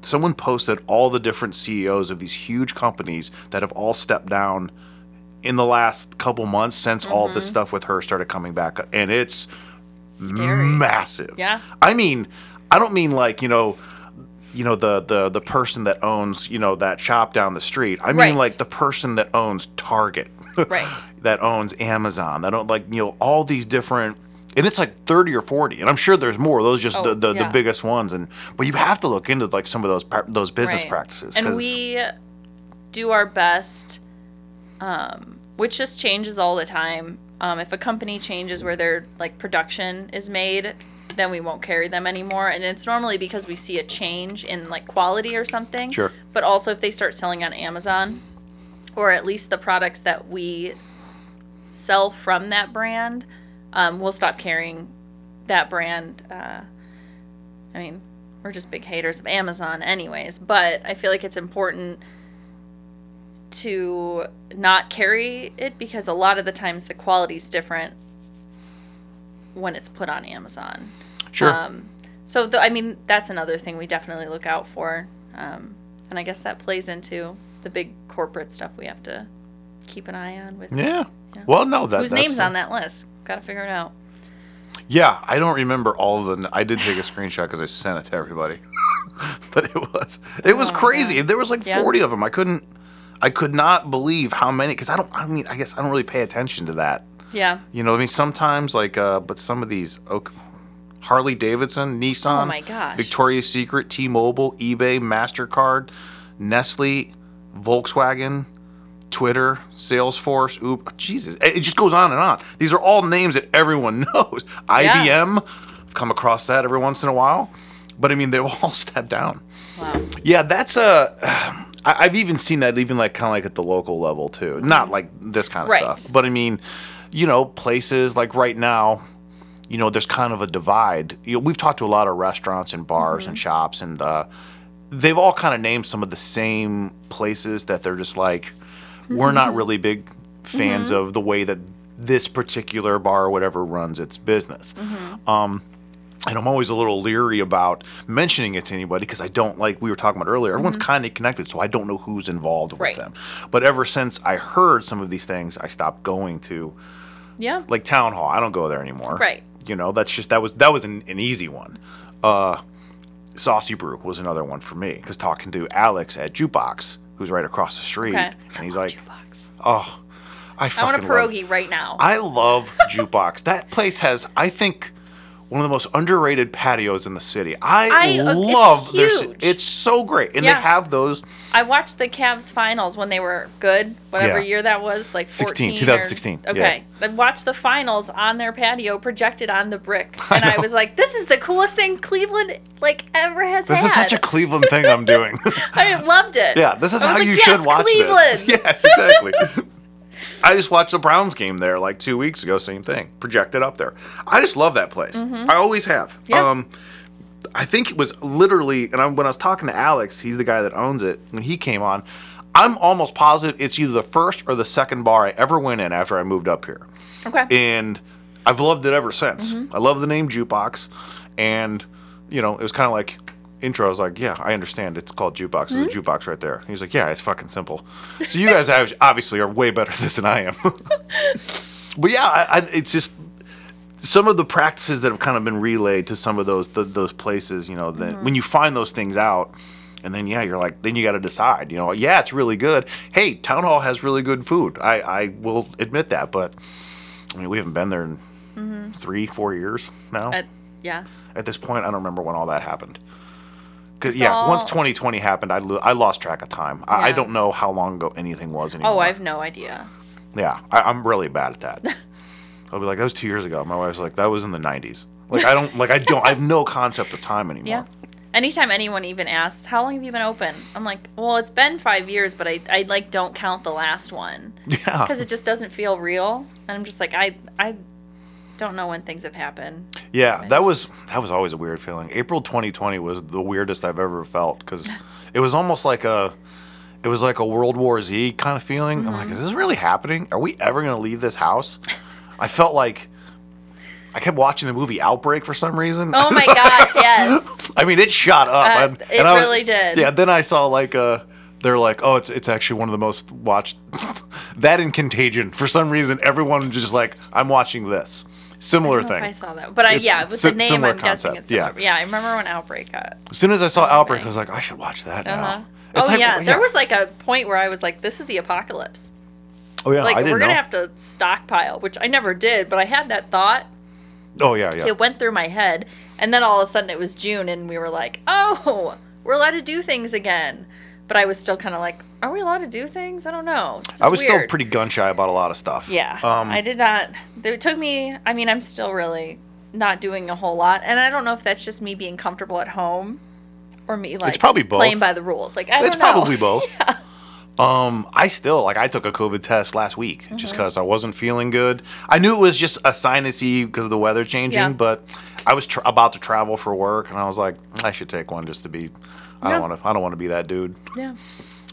someone posted all the different CEOs of these huge companies that have all stepped down in the last couple months since all Mm-hmm. this stuff with her started coming back and it's Scary. massive Yeah. i mean i don't mean like you know you know the the the person that owns you know that shop down the street i mean Right. like the person that owns target Right. that owns amazon that own like you know all these different and it's like 30 or 40 and i'm sure there's more those just Oh, the, the, yeah. the biggest ones and but you have to look into like some of those those business Right. practices and we do our best, um, which just changes all the time. Um, if a company changes where their like production is made, then we won't carry them anymore. And it's normally because we see a change in like quality or something. Sure. But also if they start selling on Amazon, or at least the products that we sell from that brand, um, we'll stop carrying that brand. Uh, I mean, we're just big haters of Amazon, anyways. But I feel like it's important to not carry it because a lot of the times the quality's different when it's put on Amazon. Sure. Um, so, the, I mean, that's another thing we definitely look out for. Um, and I guess that plays into the big corporate stuff we have to keep an eye on with yeah. Well, no, that, whose that's name's on that list. Got to figure it out. Yeah, I don't remember all of the. I did take a screenshot because I sent it to everybody, but it was it was Oh, crazy. yeah. There was like Yeah. forty of them. I couldn't. I could not believe how many. Because I don't. I mean, I guess I don't really pay attention to that. Yeah. You know, I mean, sometimes like, uh, but some of these, okay, Harley Davidson, Nissan, Oh my gosh. Victoria's Secret, T-Mobile, eBay, Mastercard, Nestle, Volkswagen, Twitter, Salesforce, Uber. Jesus, it it just goes on and on. These are all names that everyone knows. Yeah. IBM, I've come across that every once in a while, but I mean, they've all stepped down. Wow. Yeah, that's a. I- I've even seen that even like kind of like at the local level too. Not like this kind of Mm-hmm. Right. stuff, but I mean, you know, places like right now, you know, there's kind of a divide. You know, we've talked to a lot of restaurants and bars Mm-hmm. and shops, and uh, they've all kind of named some of the same places that they're just like, we're not Mm-hmm. really big fans of the way that this particular bar or whatever runs its business. Mm-hmm. Um, and I'm always a little leery about mentioning it to anybody because I don't like we were talking about earlier. Everyone's kind of connected, so I don't know who's involved with Right. them. But ever since I heard some of these things, I stopped going to Yeah. like town hall. I don't go there anymore. Right. You know, that's just that was that was an, an easy one. Uh, Saucy Brew was another one for me because talking to Alex at Jukebox, who's right across the street, Okay. and he's like, jukebox. "Oh, I I want a love pierogi right now. I love Jukebox. that place has, I think, one of the most underrated patios in the city. I, I- uh, it's love their. It's so great, and Yeah. they have those. I watched the Cavs finals when they were good, whatever Yeah. year that was, like 16, 2016, Or, yeah. okay, I watched the finals on their patio projected on the brick, and I, was like, "This is the coolest thing Cleveland like ever has This had." is such a Cleveland thing I'm doing. I loved it. yeah, this is I how like, you "Yes, should watch Cleveland!" this. Yes, exactly. I just watched the Browns game there like two weeks ago. Same thing, projected up there. I just love that place. I always have. Mm-hmm. Yeah. Um, I think it was literally, and I, when I was talking to Alex, he's the guy that owns it. When he came on, I'm almost positive it's either the first or the second bar I ever went in after I moved up here, Okay. and I've loved it ever since. Mm-hmm. I love the name Jukebox, and you know, it was kind of like intro. I was like, yeah, I understand. It's called Jukebox. There's Mm-hmm. a jukebox right there. He's like, yeah, it's fucking simple. So you guys obviously are way better at this than I am. but yeah, I, I, it's just some of the practices that have kind of been relayed to some of those th those places. You know, that Mm-hmm. when you find those things out. And then yeah, you're like, then you got to decide. You know, yeah, it's really good. Hey, town hall has really good food. I I will admit that, but I mean, we haven't been there in three, four years now. Uh, yeah. At this point, I don't remember when all that happened. Because It's yeah, all- once 2020 happened, I, lo- I lost track of time. I, I don't know how long ago anything was oh, anymore. Oh, I have no idea. yeah, I, I'm really bad at that. I'll be like, that was two years ago. My wife's like, that was in the 90s. Like I don't like I don't I have no concept of time anymore. Yeah. Anytime anyone even asks, "How long have you been open?" I'm like, "Well, it's been five years, but I, I like don't count the last one Yeah. because it just doesn't feel real." And I'm just like, I I don't know when things have happened. Yeah, that was that was always a weird feeling. April 2020 was the weirdest I've ever felt because it was almost like a it was like a World War Z kind of feeling. I'm Mm-hmm. like, is this really happening? Are we ever gonna leave this house? I felt like I kept watching the movie Outbreak for some reason. Oh my gosh, yes. I mean, it shot up. Uh, and- it and was- really did. Yeah. Then I saw like uh they're like, oh, it's it's actually one of the most watched. that in Contagion. For some reason, everyone just like, I'm watching this. Similar I don't know thing. I saw that, but I, It's yeah, with the name, similar I'm guessing concept, it's yeah. similar. Yeah, I remember when Outbreak got. As soon as I saw Outbreak, I was like, I should watch that Uh huh. now. It's Oh like- yeah, there was like a point where I was like, "This is the apocalypse." Oh yeah, Like I didn't we're gonna know. have to stockpile, which I never did, but I had that thought. oh yeah, yeah. It went through my head, and then all of a sudden it was June, and we were like, "Oh, we're allowed to do things again." But I was still kind of like, "Are we allowed to do things? I don't know." I was still pretty gun shy about a lot of stuff. Yeah, Um, I did not. It took me. I mean, I'm still really not doing a whole lot, and I don't know if that's just me being comfortable at home, or me like it's probably both. playing by the rules. Like I it's don't know. probably both. yeah. Um, I still like I took a COVID test last week just Mm-hmm. because I wasn't feeling good. I knew it was just a sinusy because of the weather changing, Yeah. but I was tr- about to travel for work, and I was like, I should take one just to be. I Yeah. don't want to. I don't want to be that dude. Yeah.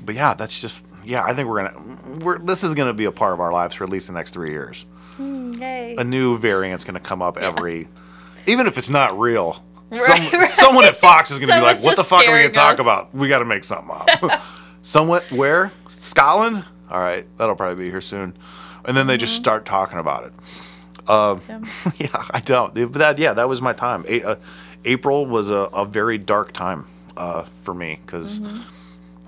But yeah, that's just yeah. I think we're gonna. We're this is gonna be a part of our lives for at least the next three years. Yay. A new variant's gonna come up every, even if it's not real. Right, Some, right. Someone at Fox is gonna be like, Someone's "What the just fuck are we gonna scaring talk us." about? We got to make something up." Someone where Scotland? All right, that'll probably be here soon. And then they just start talking about it. Uh, Yeah. yeah, I don't. But that, yeah, that was my time. A- uh, April was a, a very dark time uh, for me because Mm-hmm.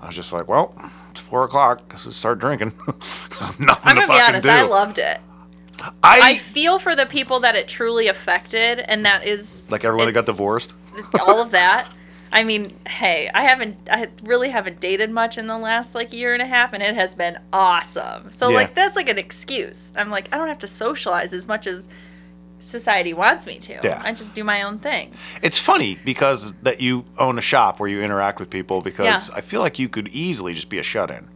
I was just like, well, it's four o'clock. Let's start drinking. There's nothing I'm to gonna be honest. do. I loved it. I, I feel for the people that it truly affected, and that is like everyone that got divorced. all of that. I mean, hey, I haven't, I really haven't dated much in the last like year and a half, and it has been awesome. So Yeah. like that's like an excuse. I'm like, I don't have to socialize as much as society wants me to. Yeah. I just do my own thing. It's funny because that you own a shop where you interact with people because Yeah. I feel like you could easily just be a shut-in.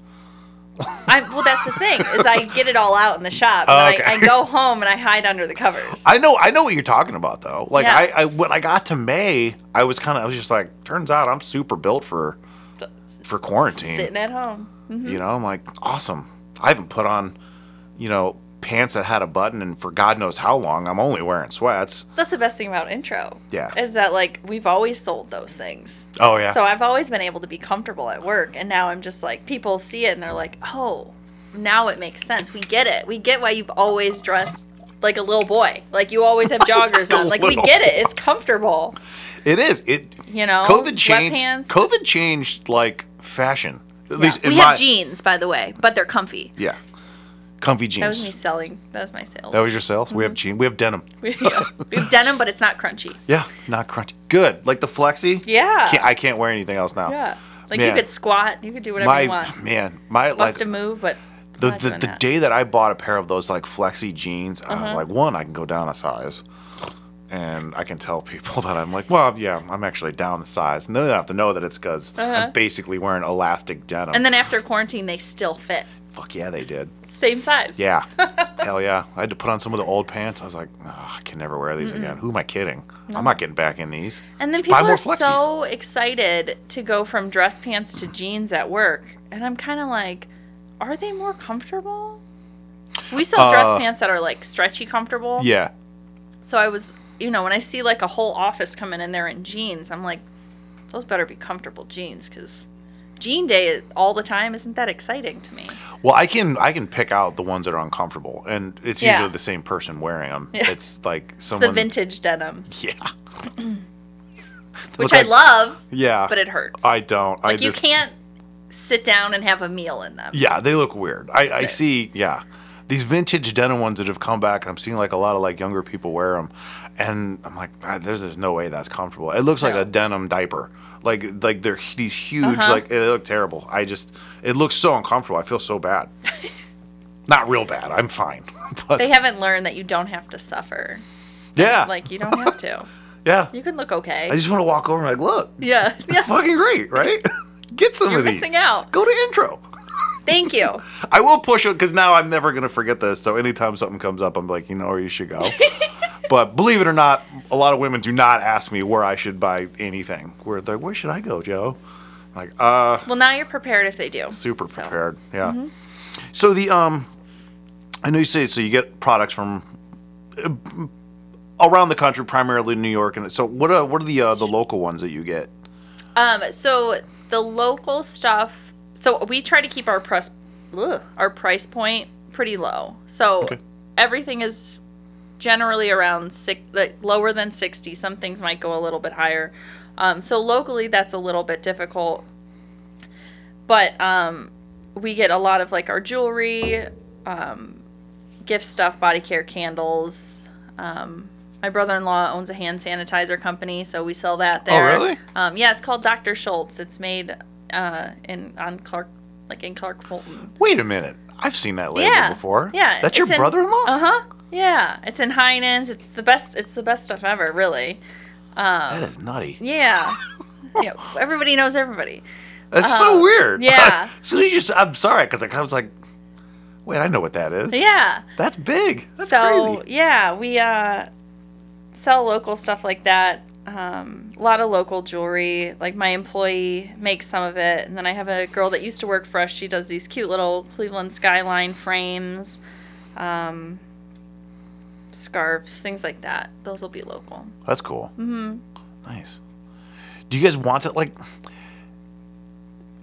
I well, that's the thing is I get it all out in the shop. Oh, and okay. I, I go home and I hide under the covers. I know, I know what you're talking about though. Like Yeah. I, I, when I got to May, I was kind of, I was just like, turns out I'm super built for, for quarantine. Sitting at home. Mm-hmm. You know, I'm like, awesome. I haven't put on, you know, pants that had a button and for God knows how long. I'm only wearing sweats. That's the best thing about intro. Yeah. Is that like we've always sold those things. Oh yeah. So I've always been able to be comfortable at work, and now I'm just like people see it and they're like, oh, now it makes sense. We get it. We get why you've always dressed like a little boy. Like you always have joggers on. Like we get it. It's comfortable. it is. It. You know, COVID changed. COVID changed like fashion. At Yeah. least we my. have jeans, by the way, but they're comfy. Yeah. Comfy jeans. That was me selling. That was my sales. That was your sales. We Mm-hmm. have jeans. We have denim. yeah. We have denim, but it's not crunchy. Yeah, not crunchy. Good. Like the flexi. Yeah. Can't, I can't wear anything else now. Yeah. Like Man. you could squat. You could do whatever My you want. man, my like Bust a move, but the the, the that. day that I bought a pair of those like flexi jeans, I Uh-huh. was like, one, I can go down a size, and I can tell people that I'm like, well, yeah, I'm actually down the size, and they don't have to know that it's because Uh-huh. I'm basically wearing elastic denim. And then after quarantine, they still fit. Fuck yeah, they did. Same size. Yeah, hell yeah. I had to put on some of the old pants. I was like, I can never wear these again. Who am I kidding? I'm not getting back in these. And then Just buy people more are flexies. so excited to go from dress pants to jeans at work. And I'm kind of like, are they more comfortable? We sell dress Uh, pants that are like stretchy comfortable. Yeah, So I was, you know, when I see like a whole office coming in there in jeans, I'm like, those better be comfortable jeans because jean day all the time isn't that exciting to me. Well, I can I can pick out the ones that are uncomfortable, and it's Yeah. usually the same person wearing them. Yeah. It's like someone It's the vintage denim, Yeah. which Look I love, Yeah. but it hurts. I don't. I like you just, can't sit down and have a meal in them. Yeah, they look weird. I, I see. Yeah, these vintage denim ones that have come back, and I'm seeing like a lot of like younger people wear them, and I'm like, ah, there's there's no way that's comfortable. It looks like No. a denim diaper. Like like they're these huge. Uh-huh. Like they look terrible. I just it looks so uncomfortable. I feel so bad. Not real bad. I'm fine. But They haven't learned that you don't have to suffer. yeah, Like you don't have to. yeah. You can look okay. I just want to walk over and like, look, yeah. Yeah. fucking great, right? Get some You're of these. missing out. Go to intro. Thank you. I will push it because now I'm never gonna forget this. So anytime something comes up, I'm like, you know where you should go. but believe it or not, a lot of women do not ask me where I should buy anything. Where they're, where should I go, Joe? I'm like, uh, Well, now you're prepared if they do. super So, prepared. Yeah. Mm-hmm. So the um, I know you say so you get products from uh, around the country, primarily New York, and so what are what are the uh, the local ones that you get? Um, so the local stuff. So we try to keep our price, ugh, our price point pretty low. So Okay. everything is generally around six, like lower than sixty. Some things might go a little bit higher. Um, so locally, that's a little bit difficult. But um, we get a lot of like our jewelry, um, gift stuff, body care, candles. Um, my brother-in-law owns a hand sanitizer company, so we sell that there. Oh, really? Um, yeah, it's called Dr. Schultz. It's made uh, in on Clark, like in Clark Fulton. Wait a minute, I've seen that label Yeah, before. yeah, that's your in- brother-in-law. Uh huh. Yeah, it's in Heinen's. It's the best. It's the best stuff ever, really. that Um, is nutty. Yeah. you know, everybody knows everybody. That's so weird. yeah. So you just, I'm sorry, because I was like, wait, I know what that is. Yeah. That's big. That's so crazy. yeah, we uh, sell local stuff like that. Um, a lot of local jewelry. Like my employee makes some of it, and then I have a girl that used to work for us. She does these cute little Cleveland skyline frames, um, scarves, things like that. Those will be local. That's cool. Mm-hmm. Nice. Do you guys want it like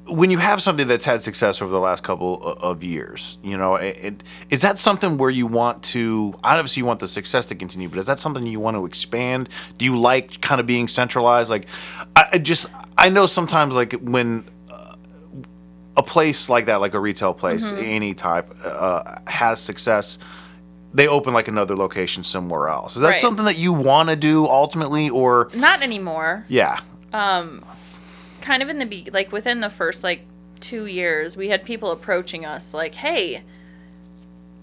when you have something that's had success over the last couple of years? You know, it, it, is that something where you want to? Obviously, you want the success to continue, but is that something you want to expand? Do you like kind of being centralized? Like, I, I just I know sometimes like when uh, a place like that, like a retail place, any type, uh, has success they open like another location somewhere else. Is that Right. something that you want to do ultimately, or Not anymore. yeah, kind of in the be like within the first like two years we had people approaching us like hey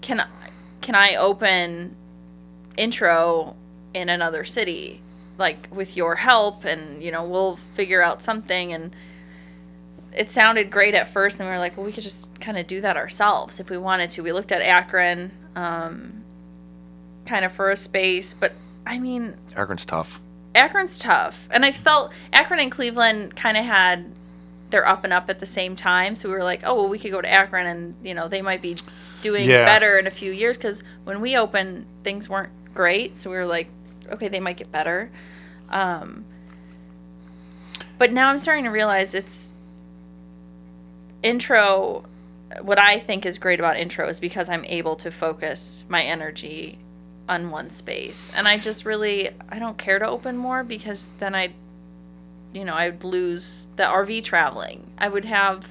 can I, can i open intro in another city like with your help? And you know we'll figure out something. And it sounded great at first and we were like well we could just kind of do that ourselves if we wanted to. We looked at akron um, kind of for a space but i mean Akron's tough. Akron's tough. And I felt Akron and Cleveland kind of had their up and up at the same time. So we were like, oh, well, we could go to Akron and, you know, they might be doing Yeah. better in a few years. Because when we opened, things weren't great. So we were like, okay, they might get better. Um, but now I'm starting to realize it's intro. What I think is great about intro is because I'm able to focus my energy on one space. And I just really I don't care to open more because then I you know, I'd lose the RV traveling. I would have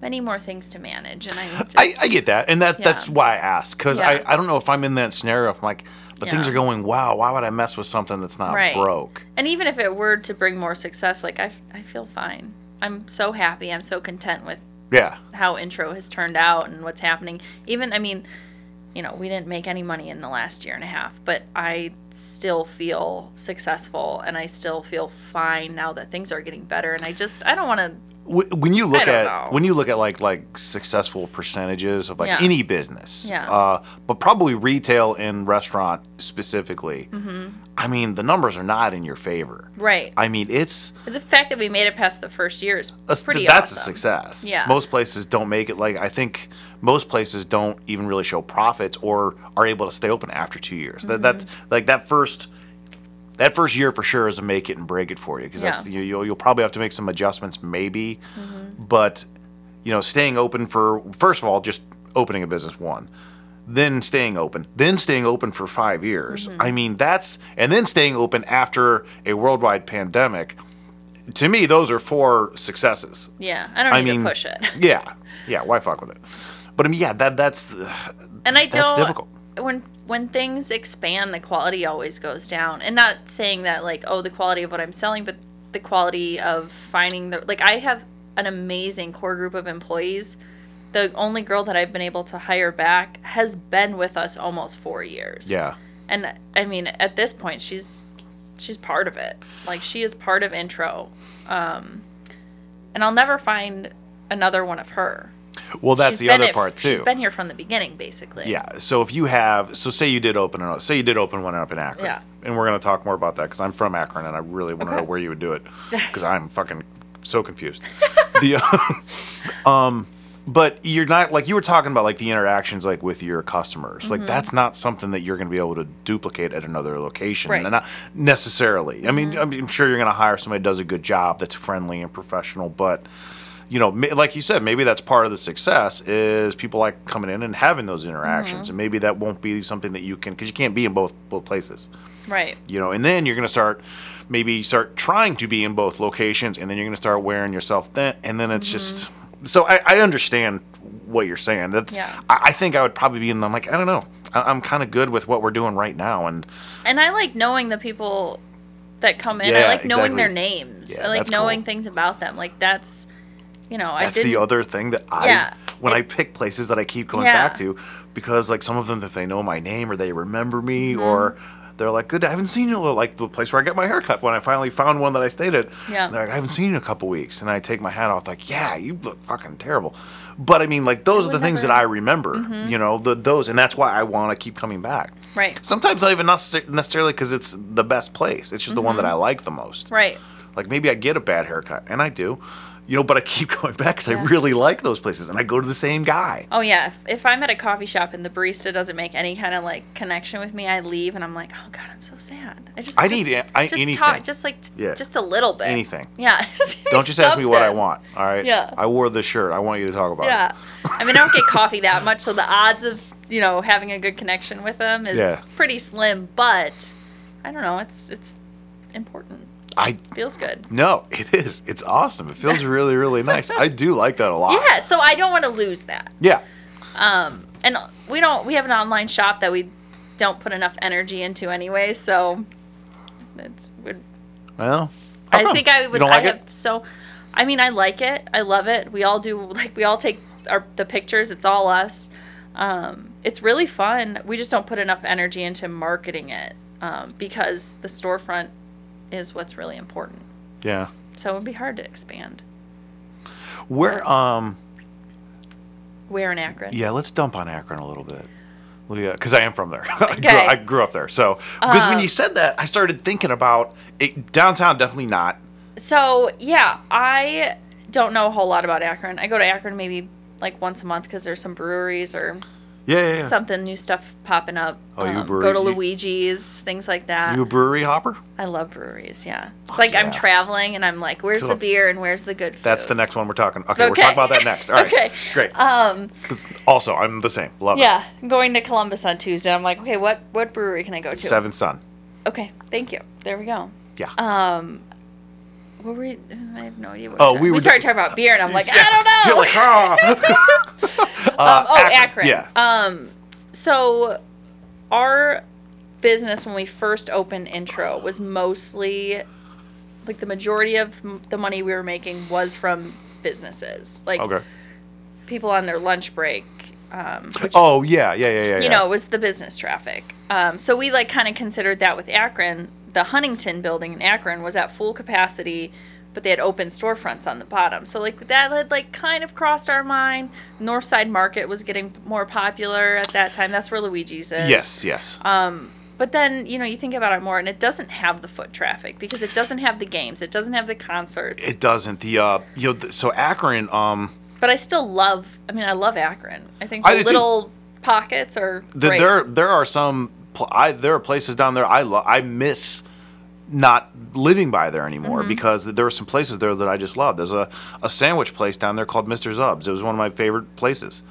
many more things to manage and I just, I, I get that, and that that's why I asked because Yeah. I, I don't know if I'm in that scenario. If I'm like, but things are going wow. Why would I mess with something that's not Right. broke? And even if it were to bring more success, like I, I feel fine. I'm so happy. I'm so content with Yeah, how intro has turned out and what's happening. Even, I mean, you know, we didn't make any money in the last year and a half, but I still feel successful and I still feel fine now that things are getting better. And I just, I don't want to, when you look at know. when you look at like like successful percentages of like Yeah. any business, Yeah. uh, but probably retail and restaurant specifically. Mm-hmm. I mean, the numbers are not in your favor. right. I mean, it's the fact that we made it past the first year is a, pretty that's a success. Yeah. Most places don't make it. Like I think most places don't even really show profits or are able to stay open after two years. That that's Mm-hmm. like that first. That first year for sure is to make it and break it for you because Yeah. you, you'll you'll probably have to make some adjustments maybe, Mm-hmm. but you know staying open for first of all just opening a business one, then staying open, then staying open for five years. Mm-hmm. I mean that's and then staying open after a worldwide pandemic. To me, those are four successes. Yeah. I don't I need mean, to push it. Yeah, yeah. Why fuck with it? But I mean, yeah, that that's And I That's don't. difficult. When when things expand, the quality always goes down. And not saying that like oh the quality of what I'm selling, but the quality of finding the like I have an amazing core group of employees. The only girl that I've been able to hire back has been with us almost four years. yeah. And I mean, at this point, she's she's part of it. Like she is part of intro. Um, and I'll never find another one of her. Well, that's She's the been other it- part too. She's been here from the beginning, basically. Yeah. So if you have, so say you did open another, say you did open one up in Akron. Yeah. And we're gonna talk more about that because I'm from Akron and I really want to Okay. know where you would do it because I'm fucking so confused. the um, but you're not like you were talking about like the interactions like with your customers. Mm-hmm. Like that's not something that you're gonna be able to duplicate at another location. Right. Mm-hmm. And not necessarily. I mean, I mean, I'm sure you're gonna hire somebody that does a good job that's friendly and professional, but you know, like you said, maybe that's part of the success is people like coming in and having those interactions, Mm-hmm. and maybe that won't be something that you can because you can't be in both both places, Right. you know. And then you're gonna start maybe start trying to be in both locations, and then you're gonna start wearing yourself thin, and then it's just. So I, I understand what you're saying. That's Mm-hmm. Yeah. I, I think I would probably be in. I'm like I don't know. I, I'm kind of good with what we're doing right now, and And I like knowing the people that come in. I like knowing their names. Yeah, I like knowing cool. things about them. Like that's, you know, I that's didn't. the other thing that I Yeah. when I pick places that I keep going Yeah. back to because like some of them if they know my name or they remember me Mm-hmm. or they're like, "Good, I haven't seen you." Like the place where I got my haircut when I finally found one that I stayed at. Yeah. They're like, "I haven't seen you in a couple weeks," and I take my hat off, like, "Yeah, you look fucking terrible." But I mean, like those are the things that I remember, you know, the, those, and that's why I want to keep coming back. Right. Sometimes not even necessarily because it's the best place. It's just the one that I like the most. Right. Like maybe I get a bad haircut, and I do, you know, but I keep going back because I really like those places, and I go to the same guy. Oh yeah, if, if I'm at a coffee shop and the barista doesn't make any kind of like connection with me, I leave and I'm like, oh god, I'm so sad. I just I just, need a- I- just anything. talk, just like Yeah. just a little bit. Anything. Yeah. Don't just ask me what I want. All right. Yeah. I wore this shirt. I want you to talk about Yeah. it. I mean, I don't get coffee that much, so the odds of you know having a good connection with them is Yeah. pretty slim. But I don't know. It's it's important. I Feels good. no, it is. It's awesome. It feels really, really nice. I do like that a lot. Yeah. So I don't want to lose that. Yeah. Um, and we don't. We have an online shop that we don't put enough energy into anyway. So that's would. Well, I come? think I would. don't I like have it? so. I mean, I like it. I love it. We all do. Like we all take our the pictures. It's all us. Um, it's really fun. We just don't put enough energy into marketing it um, because the storefront is what's really important. Yeah. So it would be hard to expand. Where um Where in Akron? yeah, let's dump on Akron a little bit. Well, yeah, because I am from there. I, grew, Okay. I grew up there. So because when Um, you said that, I started thinking about it. Downtown, definitely not. So yeah, I don't know a whole lot about Akron. I go to Akron maybe like once a month because there's some breweries or Yeah, yeah, yeah. something new stuff popping up. Oh, you Um, brewery- Go to you- Luigi's, things like that. you a brewery hopper? I love breweries. Yeah, it's like I'm traveling and I'm like, where's Cool. the beer and where's the good food? That's the next one we're talking. Okay, we're Okay. talking about that next. All right. Okay. Great. Um, 'Cause also, I'm the same. Love it. yeah, I'm going to Columbus on Tuesday. I'm like, okay, what what brewery can I go to? Seventh Son. Okay, thank you. There we go. Yeah. Um, what were we? I have no idea. What Oh, we're we we started talking about beer, and I'm like, Yeah. I don't know. You're like, ah. um, oh, Akron. Yeah. Um, so our business when we first opened Intro was mostly like the majority of m- the money we were making was from businesses, like okay. people on their lunch break. Um, which, Oh yeah, yeah, yeah, yeah. you yeah. know, was the business traffic. Um, so we like kind of considered that with Akron. The Huntington building in Akron was at full capacity, but they had open storefronts on the bottom. So like that had like kind of crossed our mind. Northside Market was getting more popular at that time. That's where Luigi's is. Yes, yes. Um, but then you know you think about it more, and it doesn't have the foot traffic because it doesn't have the games, it doesn't have the concerts. it doesn't. The uh, you know, th- so Akron. Um, but I still love. I mean, I love Akron. I think the I do too. little pockets are the, there there are some. Pl- I there are places down there I love. I miss not living by there anymore Mm-hmm. because there are some places there that I just love. There's a, a sandwich place down there called Mr. Zubs. It was one of my favorite places.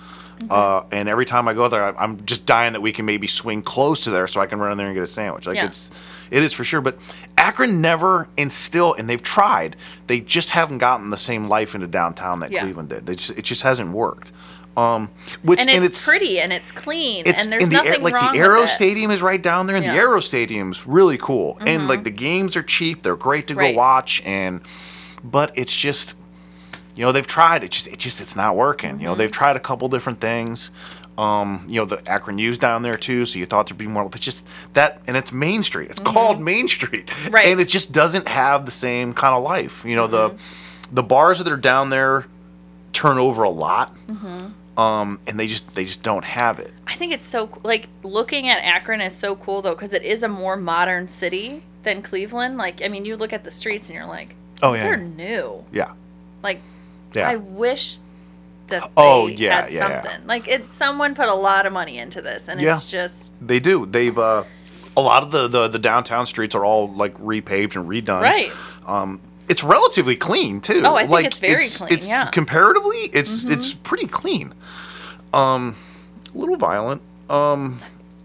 Uh, and every time I go there, I, I'm just dying that we can maybe swing close to there so I can run in there and get a sandwich. Like Yeah. it's, it is for sure. But Akron never instill, and they've tried. They just haven't gotten the same life into downtown that Yeah. Cleveland did. They just, it just hasn't worked. Um, which and it's, pretty and it's clean it's and there's in the nothing like wrong the Aero. Stadium is right down there, and the Yeah. Mm-hmm. Aero Stadium's really cool. And like the games are cheap; they're great to Right. go watch. And but it's just, you know, they've tried. It just, it just, it's not working. You know, Mm-hmm. they've tried a couple different things. Um, you know, the Akron U's down there too, so you thought there'd be more. But just that, and it's Main Street. It's called Main Street, Mm-hmm. Right. And it just doesn't have the same kind of life. You know, the Mm-hmm. the bars that are down there turn over a lot. Mm-hmm. Um, and they just they just don't have it. I think it's so like looking at Akron is so cool though because it is a more modern city than Cleveland. Like I mean, you look at the streets and you're like, Oh, these yeah. are new. Yeah. Like Yeah. I wish that they Oh, yeah, had yeah, yeah. something. Like it, someone put a lot of money into this, and Yeah. it's just They do. They've uh, a lot of the, the the downtown streets are all like repaved and redone. right. Um, it's relatively clean too. Oh, I think like, it's very clean, It's yeah. Mm-hmm. comparatively, it's it's pretty clean. Um, a little violent. Um,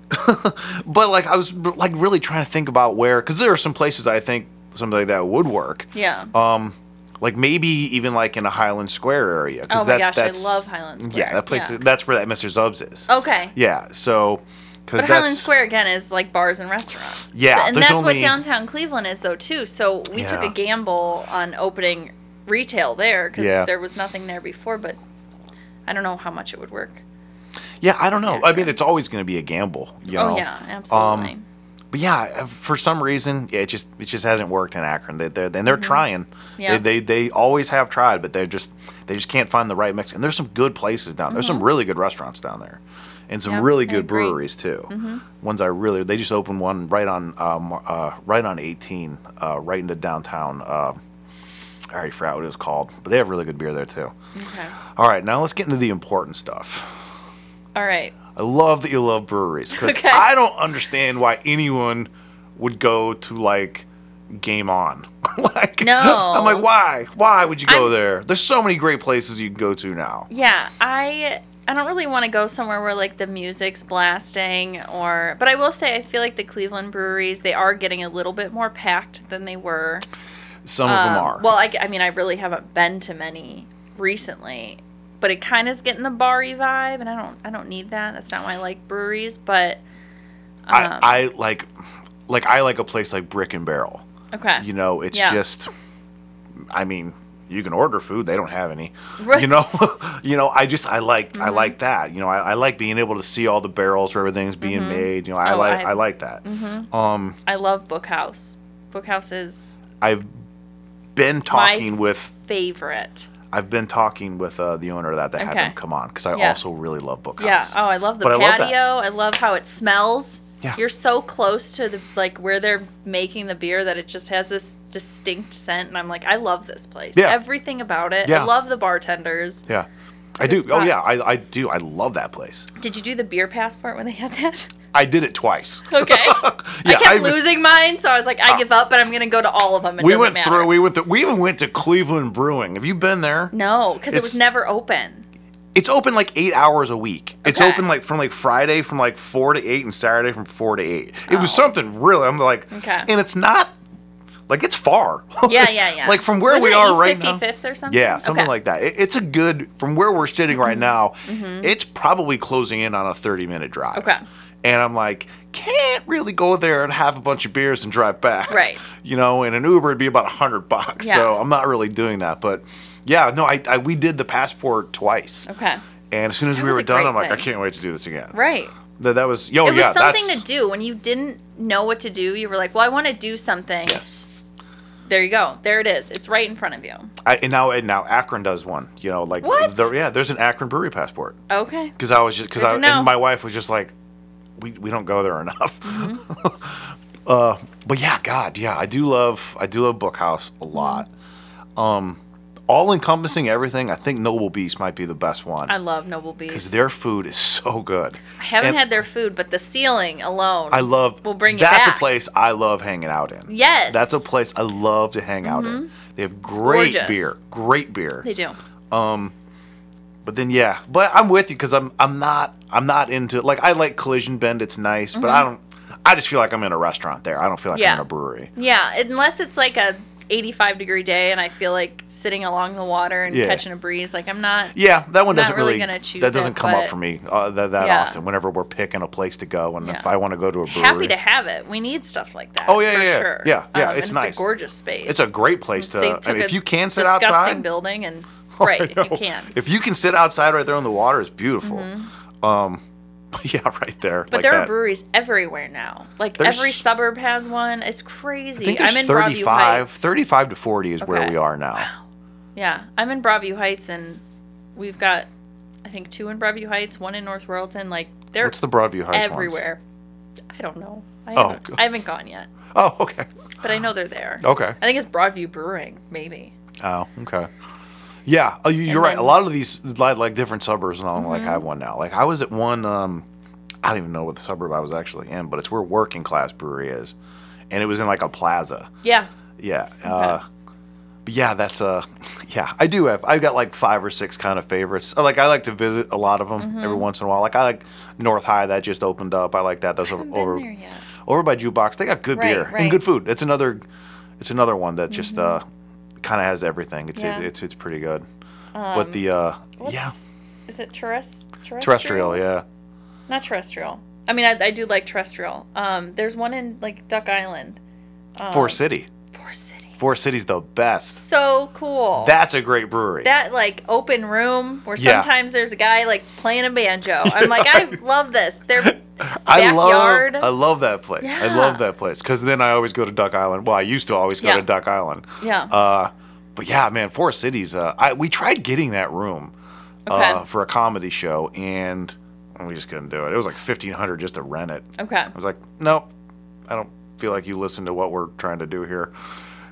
but like I was like really trying to think about where because there are some places I think something like that would work. Yeah. Um, like maybe even like in a Highland Square area. oh my that, gosh, I love Highland Square. Yeah, that place. Yeah. That's where that Mr. Zubs is. Okay. Yeah. So. But Highland Square again is like bars and restaurants. Yeah, So- and that's only- what downtown Cleveland is though too. So we took a gamble on opening retail there because Yeah. there was nothing there before. But I don't know how much it would work. Yeah, I don't know. Yeah, I mean, it's always going to be a gamble. You know? Oh yeah, absolutely. but yeah, uh, for some reason, yeah, it just it just hasn't worked in Akron. They, they're and they're trying. Mm-hmm. Yeah. They, they they always have tried, but they're just they just can't find the right mix. And there's some good places down. There's some really good restaurants down there, and some Mm-hmm. Yeah, really good. Mm-hmm. breweries too. Ones I really they just opened one right on um, uh, right on 18, uh, right into downtown. Uh, I already forgot what it was called, but they have really good beer there too. Okay. All right, now let's get into the important stuff. All right. I love that you love breweries because Okay. I don't understand why anyone would go to like Game On. like, No. I'm like, why? Why would you go I'm- there? There's so many great places you can go to now. Yeah, I I don't really want to go somewhere where like the music's blasting or but I will say I feel like the Cleveland breweries they are getting a little bit more packed than they were. Some of them Um, are. Well, I, I mean I really haven't been to many recently, but it kind of is getting the bar-y vibe and I don't I don't need that. That's not why I like breweries, but um, I, I like, like I like a place like Brick and Barrel. okay. You know, it's Yeah. just, I mean, you can order food; they don't have any. Right. You know, you know. I just I like I Mm-hmm. like that. You know, I, I like being able to see all the barrels where everything's being made. You know, I Oh, like I- I, like that. Mm-hmm. Um, I love Bookhouse. Bookhouse is I've been talking with favorite. I've been talking with uh, the owner of that to have Okay. him come on because I Yeah. also really love Bookhouse. Yeah. Oh, I love the But I love patio. I love, how it smells. Yeah. You're so close to the like where they're making the beer that it just has this distinct scent, and I'm like, I love this place. Yeah. Everything about it. Yeah. I love the bartenders. Yeah. I do. good Oh yeah, I, I do. I love that place. Did you do the beer passport when they had that? I did it twice. Okay. Yeah, I kept I- losing mine, so I was like, I uh, give up, but I'm gonna go to all of them. It we went matter. through. We went. We even went to Cleveland Brewing. Have you been there? no, because it was never open. It's open like eight hours a week. It's Okay. open like from like Friday from like four to eight and Saturday from four to eight. It was Oh. something really. I'm like, Okay. and it's not like it's far. Yeah, yeah, yeah. like from where Was we it are East right now. 55th or something? Yeah, something Okay. Mm-hmm. like that. It, it's a good from where we're sitting right now. It's probably closing in on a thirty minute drive. Okay. And I'm like, can't really go there and have a bunch of beers and drive back. Right. You know, in an Uber it'd be about a hundred bucks. Yeah. So I'm not really doing that. But yeah, no, I, I we did the passport twice. Okay. And as soon as That we was were a done, great I'm like, I thing. can't wait to do this again. Right. That, that was yo, it was yeah, something that's to do when you didn't know what to do. You were like, "Well, I want to do something." yes. There you go. There it is. It's right in front of you. I, and now and now Akron does one. You know, like What? there- yeah, there's an Akron brewery passport. Okay. because I was just because Good I to know. and my wife was just like, we we don't go there enough. Mm-hmm. uh, but yeah, God, yeah, I do love I do love Bookhouse a lot. Mm-hmm. Um, all encompassing everything. I think Noble Beast might be the best one I love Noble Beast. because their food is so good. I haven't and had their food, but the ceiling alone. I love. Will bring you That's back. a place I love hanging out in. Yes. Mm-hmm. That's a place I love to hang out in. They have great beer, great beer. They do. Um, But then yeah, but I'm with you because I'm I'm not I'm not into like I like Collision Bend. It's nice, but I don't. I just feel like I'm in a restaurant there. I don't feel like I'm Mm-hmm. In a brewery. Yeah, unless it's like a 85 degree day and I feel like sitting along the water and Yeah. catching a breeze. Like I'm not. Yeah, that one doesn't really really. that doesn't it, come up for me uh, that, that Yeah. often. Whenever we're picking a place to go, and Yeah. if I want to go to a brewery, Happy to have it. We need stuff like that. Oh, yeah, for yeah, yeah. sure. Yeah, yeah, Um, it's nice. It's a gorgeous space. It's a great place to. I mean, if you can sit disgusting outside, building and right, if you can. If you can sit outside right there on the water, it's beautiful. Um, yeah, right there. But like there that. are breweries everywhere now. Like There's- every suburb has one. It's I crazy. think I'm in Broadview 35, Heights. 35 to 40 is where we are now. Wow. Yeah, I'm in Broadview Heights, and we've got, I think, two in Broadview Heights, one in North Royalton. Like they're What's the Broadview Heights ones? everywhere. I don't know. I Oh, haven't. I haven't gone yet, Oh, okay. but I know they're there. Okay. I think it's Broadview Brewing, maybe. Oh, okay. Yeah, oh, you, you're right. A then- Mm-hmm. lot of these like, like different suburbs and all like I have one now. Like I was at one. Um, I don't even know what the suburb I was actually in, but it's where working class brewery is, and it was in like a plaza. Yeah. Yeah. Uh, but yeah, that's uh, yeah. I do have. I've got like five or six kind of favorites. Uh, Like I like to visit a lot of them Mm-hmm. every once in a while. Like I like North High that just opened up. I like that. Those I over over, there yet. over by Jukebox. They got good Right, beer and good food. It's another. It's another one that just uh, kind of has everything. It's. Yeah. it's it's pretty good. but the uh, yeah, Is it terrest- terrestrial? terrestrial. Yeah. Not terrestrial. I mean, I, I do like terrestrial. Um, there's one in like Duck Island. Um, Forest City. Forest City. Forest City's the best. So cool. That's a great brewery. that like open room where Yeah. sometimes there's a guy like playing a banjo. I'm like, I love this. They're I backyard. love I love that place. I Yeah. love that place because then I always go to Duck Island. Well, I used to always go Yeah. to Duck Island. Yeah. Uh, but yeah, man, Forest City. Uh, I we tried getting that room uh, Okay. for a comedy show, and we just couldn't do it. It was like fifteen hundred just to rent it. Okay. I was like, nope, I don't feel like you listen to what we're trying to do here.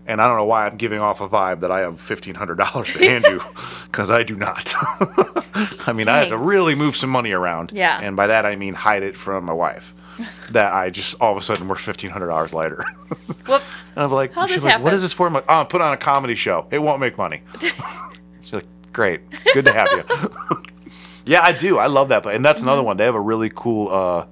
And I don't know why I'm giving off a vibe that I have fifteen hundred dollars to hand you, because I do not. I mean, I had to really move some money around. Yeah. And by that I mean hide it from my wife. that I just all of a sudden we're fifteen hundred dollars later. Whoops. and I'm like, How'd she's like, what is this for? I'm like, oh, put on a comedy show. It won't make money. she's like, great, good to have you. yeah, I do. I love that place, and that's another Mm-hmm. one. They have a really cool uh,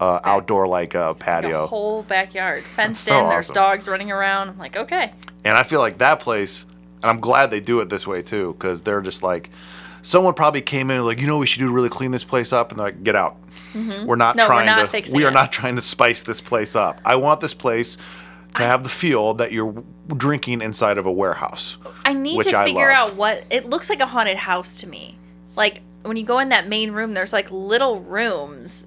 uh, outdoor like uh, Like patio. a whole backyard fenced so in. There's dogs running around. I'm like, okay. And I feel like that place, and I'm glad they do it this way too, because they're just like, someone probably came in and like, you know, what we should do to really clean this place up, and they're like, get out. We're not Mm-hmm. No, we're trying not to. we are it." not trying to spice this place up. I want this place to have the feel that you're drinking inside of a warehouse. I need Which to I figure out what it looks like a haunted house to me. Like when you go in that main room, there's like little rooms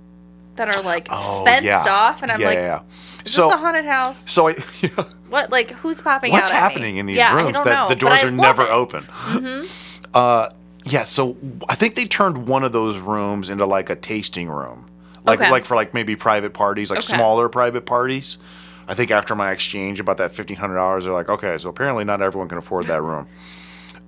that are like Oh, fenced yeah. off, and I'm yeah, like, yeah, yeah. is so, this a haunted house? so I, What like who's popping what's out? at me? happening in these rooms that know, the doors are never it. Mm-hmm. open? Uh, yeah. So I think they turned one of those rooms into like a tasting room, like Okay. like for like maybe private parties, like Okay. smaller private parties. I think after my exchange about that fifteen hundred dollars, they're like, okay, so apparently not everyone can afford that room.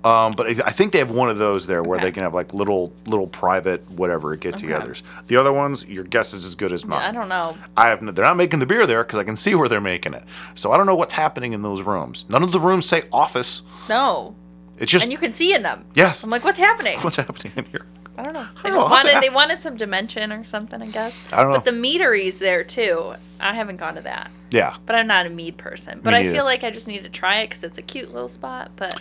Um, but I I think they have one of those there where Okay. they can have like little little private whatever get-togethers. The other ones, your guess is as good as mine. I don't know. I have. n- They're not making the beer there because I can see where they're making it. So I don't know what's happening in those rooms. None of the rooms say office. No, It's just and you can see in them. yes. I'm like, what's happening? What's happening in here? I don't know. They just wanted they wanted some dimension or something, I guess. I don't know. But the meadery's there too. I haven't gone to that, Yeah. but I'm not a mead person. But I neither. feel like I just need to try it because it's a cute little spot. But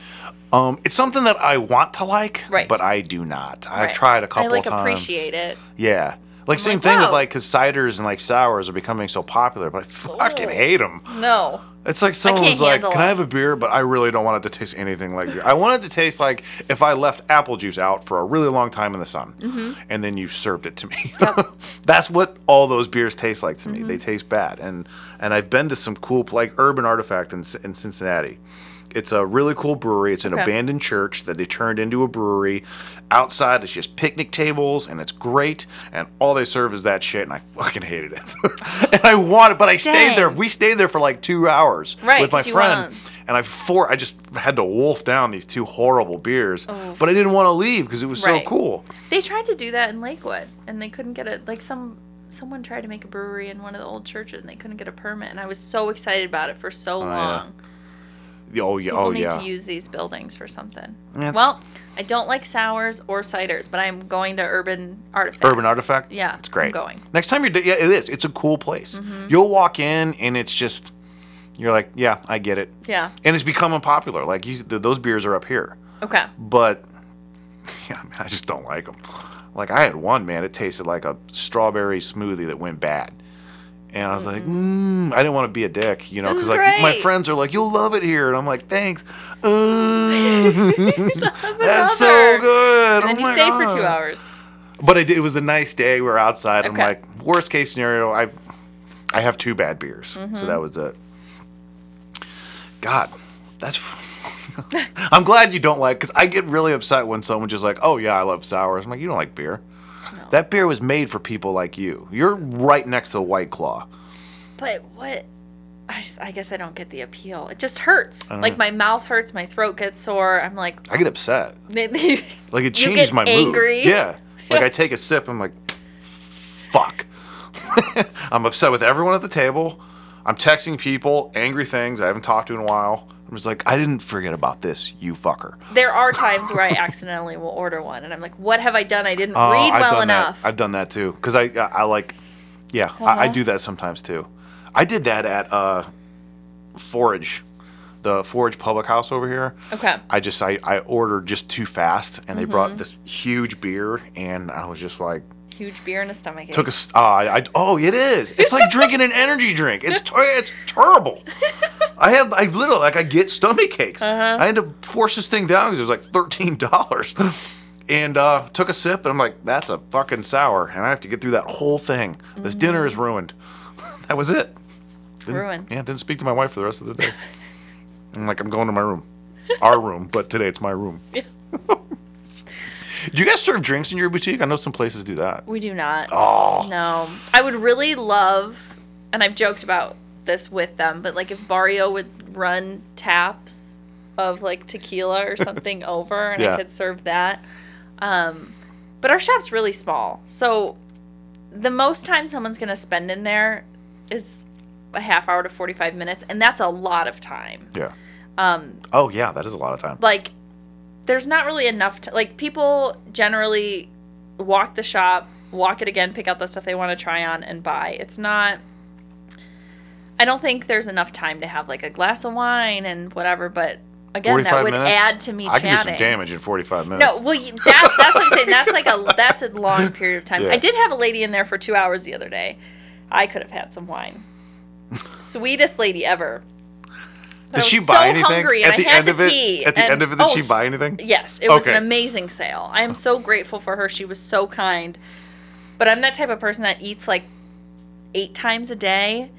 Um, it's something that I want to like, Right. but I do not. I've right. tried a couple of times. I like times. appreciate it. Yeah. Like same like, thing with wow. like because ciders and like sours are becoming so popular, but I fucking hate them. No, It's like someone was like, "Can I have a beer?" But I really don't want it to taste anything like beer. I want it to taste like if I left apple juice out for a really long time in the sun, Mm-hmm. and then you served it to me. That's what all those beers taste like to me. Mm-hmm. They taste bad, and and I've been to some cool like Urban Artifact in, in Cincinnati. It's a really cool brewery. It's an Okay. abandoned church that they turned into a brewery. Outside, it's just picnic tables, and it's great. And all they serve is that shit, and I fucking hated it. and I wanted, but I stayed there. We stayed there for like two hours Right, with my friend, and I for I just had to wolf down these two horrible beers. Oof. But I didn't want to leave because it was Right. so cool. they tried to do that in Lakewood, and they couldn't get it. Like some someone tried to make a brewery in one of the old churches, and they couldn't get a permit. And I was so excited about it for so oh, yeah. long. Oh yeah, People oh need yeah. to use these buildings for something. It's- well, I don't like sours or ciders, but I'm going to Urban Artifact. Urban Artifact. Yeah, it's great. I'm going. Mm-hmm. Next time you're, yeah, it is. It's a cool place. You'll walk in and it's just, you're like, yeah, I get it. Yeah. And it's becoming popular. Like you, th- those beers are up here, Okay. but yeah, man, I just don't like them. Like I had one, man, it tasted like a strawberry smoothie that went bad. And I was like, mm, I didn't want to be a dick, you know, because like my friends are like, you'll love it here, and I'm like, thanks. Uh, that's so good. And then oh you stay for two hours. But it, it was a nice day. We were outside. I'm like, worst case scenario, I've I have two bad beers, Mm-hmm. so that was it. God, that's. I'm glad you don't like because I get really upset when someone's just like, "Oh yeah, I love sours." I'm like, "You don't like beer." That beer was made for people like you. You're right next to White Claw. But what? I just, I guess I don't get the appeal. It just hurts. Like my mouth hurts, my throat gets sore. I'm like, I get upset. Like it You changes get my angry? mood. Yeah. Like I take a sip, I'm like, fuck. I'm upset with everyone at the table. I'm texting people angry things I haven't talked to in a while. I'm just like, I didn't forget about this, you fucker. there are times where I accidentally will order one, and I'm like, what have I done? I didn't Oh, read I've well done enough. That. I've done that too. Because I, I, I like, yeah, I, I Uh-huh. do that sometimes too. I did that at uh, Forage, the Forage Public House over here. okay. I just I, I ordered just too fast, and they Mm-hmm. brought this huge beer, and I was just like, Huge beer and a stomach ache. took a s- uh, I, I oh it is it's like drinking an energy drink it's ter- it's terrible I had I literally like I get stomach aches Uh-huh. I had to force this thing down because it was like thirteen dollars and uh, took a sip, and I'm like, "That's a fucking sour," and I have to get through that whole thing. This dinner is ruined. that was it. Didn't- Ruined. Yeah, didn't speak to my wife for the rest of the day. I'm like, I'm going to my room, our room, but today it's my room. Yeah. Do you guys serve drinks in your boutique? I know some places do that. We do not. Oh, No. I would really love, and I've joked about this with them, but like if Barrio would run taps of like tequila or something over and Yeah. I could serve that. Um, but our shop's really small. So the most time someone's going to spend in there is a half hour to 45 minutes, and that's a lot of time. yeah. Um, Oh, yeah, that is a lot of time. like there's not really enough to like people generally walk the shop walk it again pick out the stuff they want to try on and buy it's not i don't think there's enough time to have like a glass of wine and whatever but again that would minutes? add to me I can do some damage in 45 minutes. no well that, that's what i'm saying that's like a that's a long period of time Yeah. i did have a lady in there for two hours the other day i could have had some wine sweetest lady ever Did she so buy anything at the end of it? At the and- end of it, did oh, she buy anything? Yes, it was an amazing sale. I am so grateful for her. She was so kind. But I'm that type of person that eats like eight times a day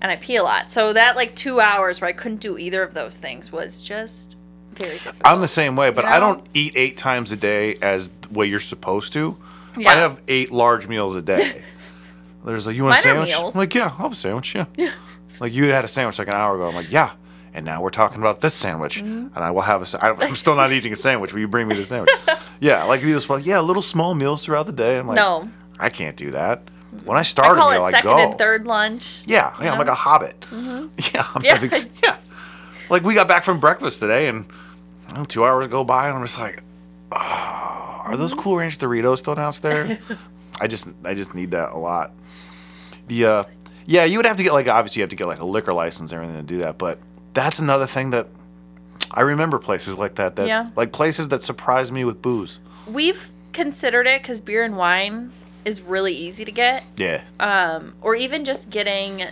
and I pee a lot. So that like two hours where I couldn't do either of those things was just very difficult. I'm the same way, but You I don't eat eight times a day as the way you're supposed to. I have eight large meals a day. There's like, you want a Mine sandwich? meals. I'm like, yeah, I'll have a sandwich. Yeah. yeah. Like you had a sandwich like an hour ago. I'm like, yeah. And now we're talking about this sandwich, Mm-hmm. and I will have a. I'm still not eating a sandwich. Will you bring me the sandwich? yeah, like these. Like, yeah, little small meals throughout the day. I'm like, No. I can't do that. When I started, I call it second go. and third lunch. Yeah, yeah, I'm like a hobbit. Yeah, I'm Mm-hmm. Yeah. having, yeah. Like we got back from breakfast today, and know, two hours go by, and I'm just like, oh, are those Mm-hmm. Cool Ranch Doritos still downstairs? I just, I just need that a lot. The, uh, yeah, you would have to get like obviously you have to get like a liquor license and everything to do that, but that's another thing that I remember places like that that Yeah. like places that surprise me with booze. We've considered it because beer and wine is really easy to get. Yeah. um, or even just getting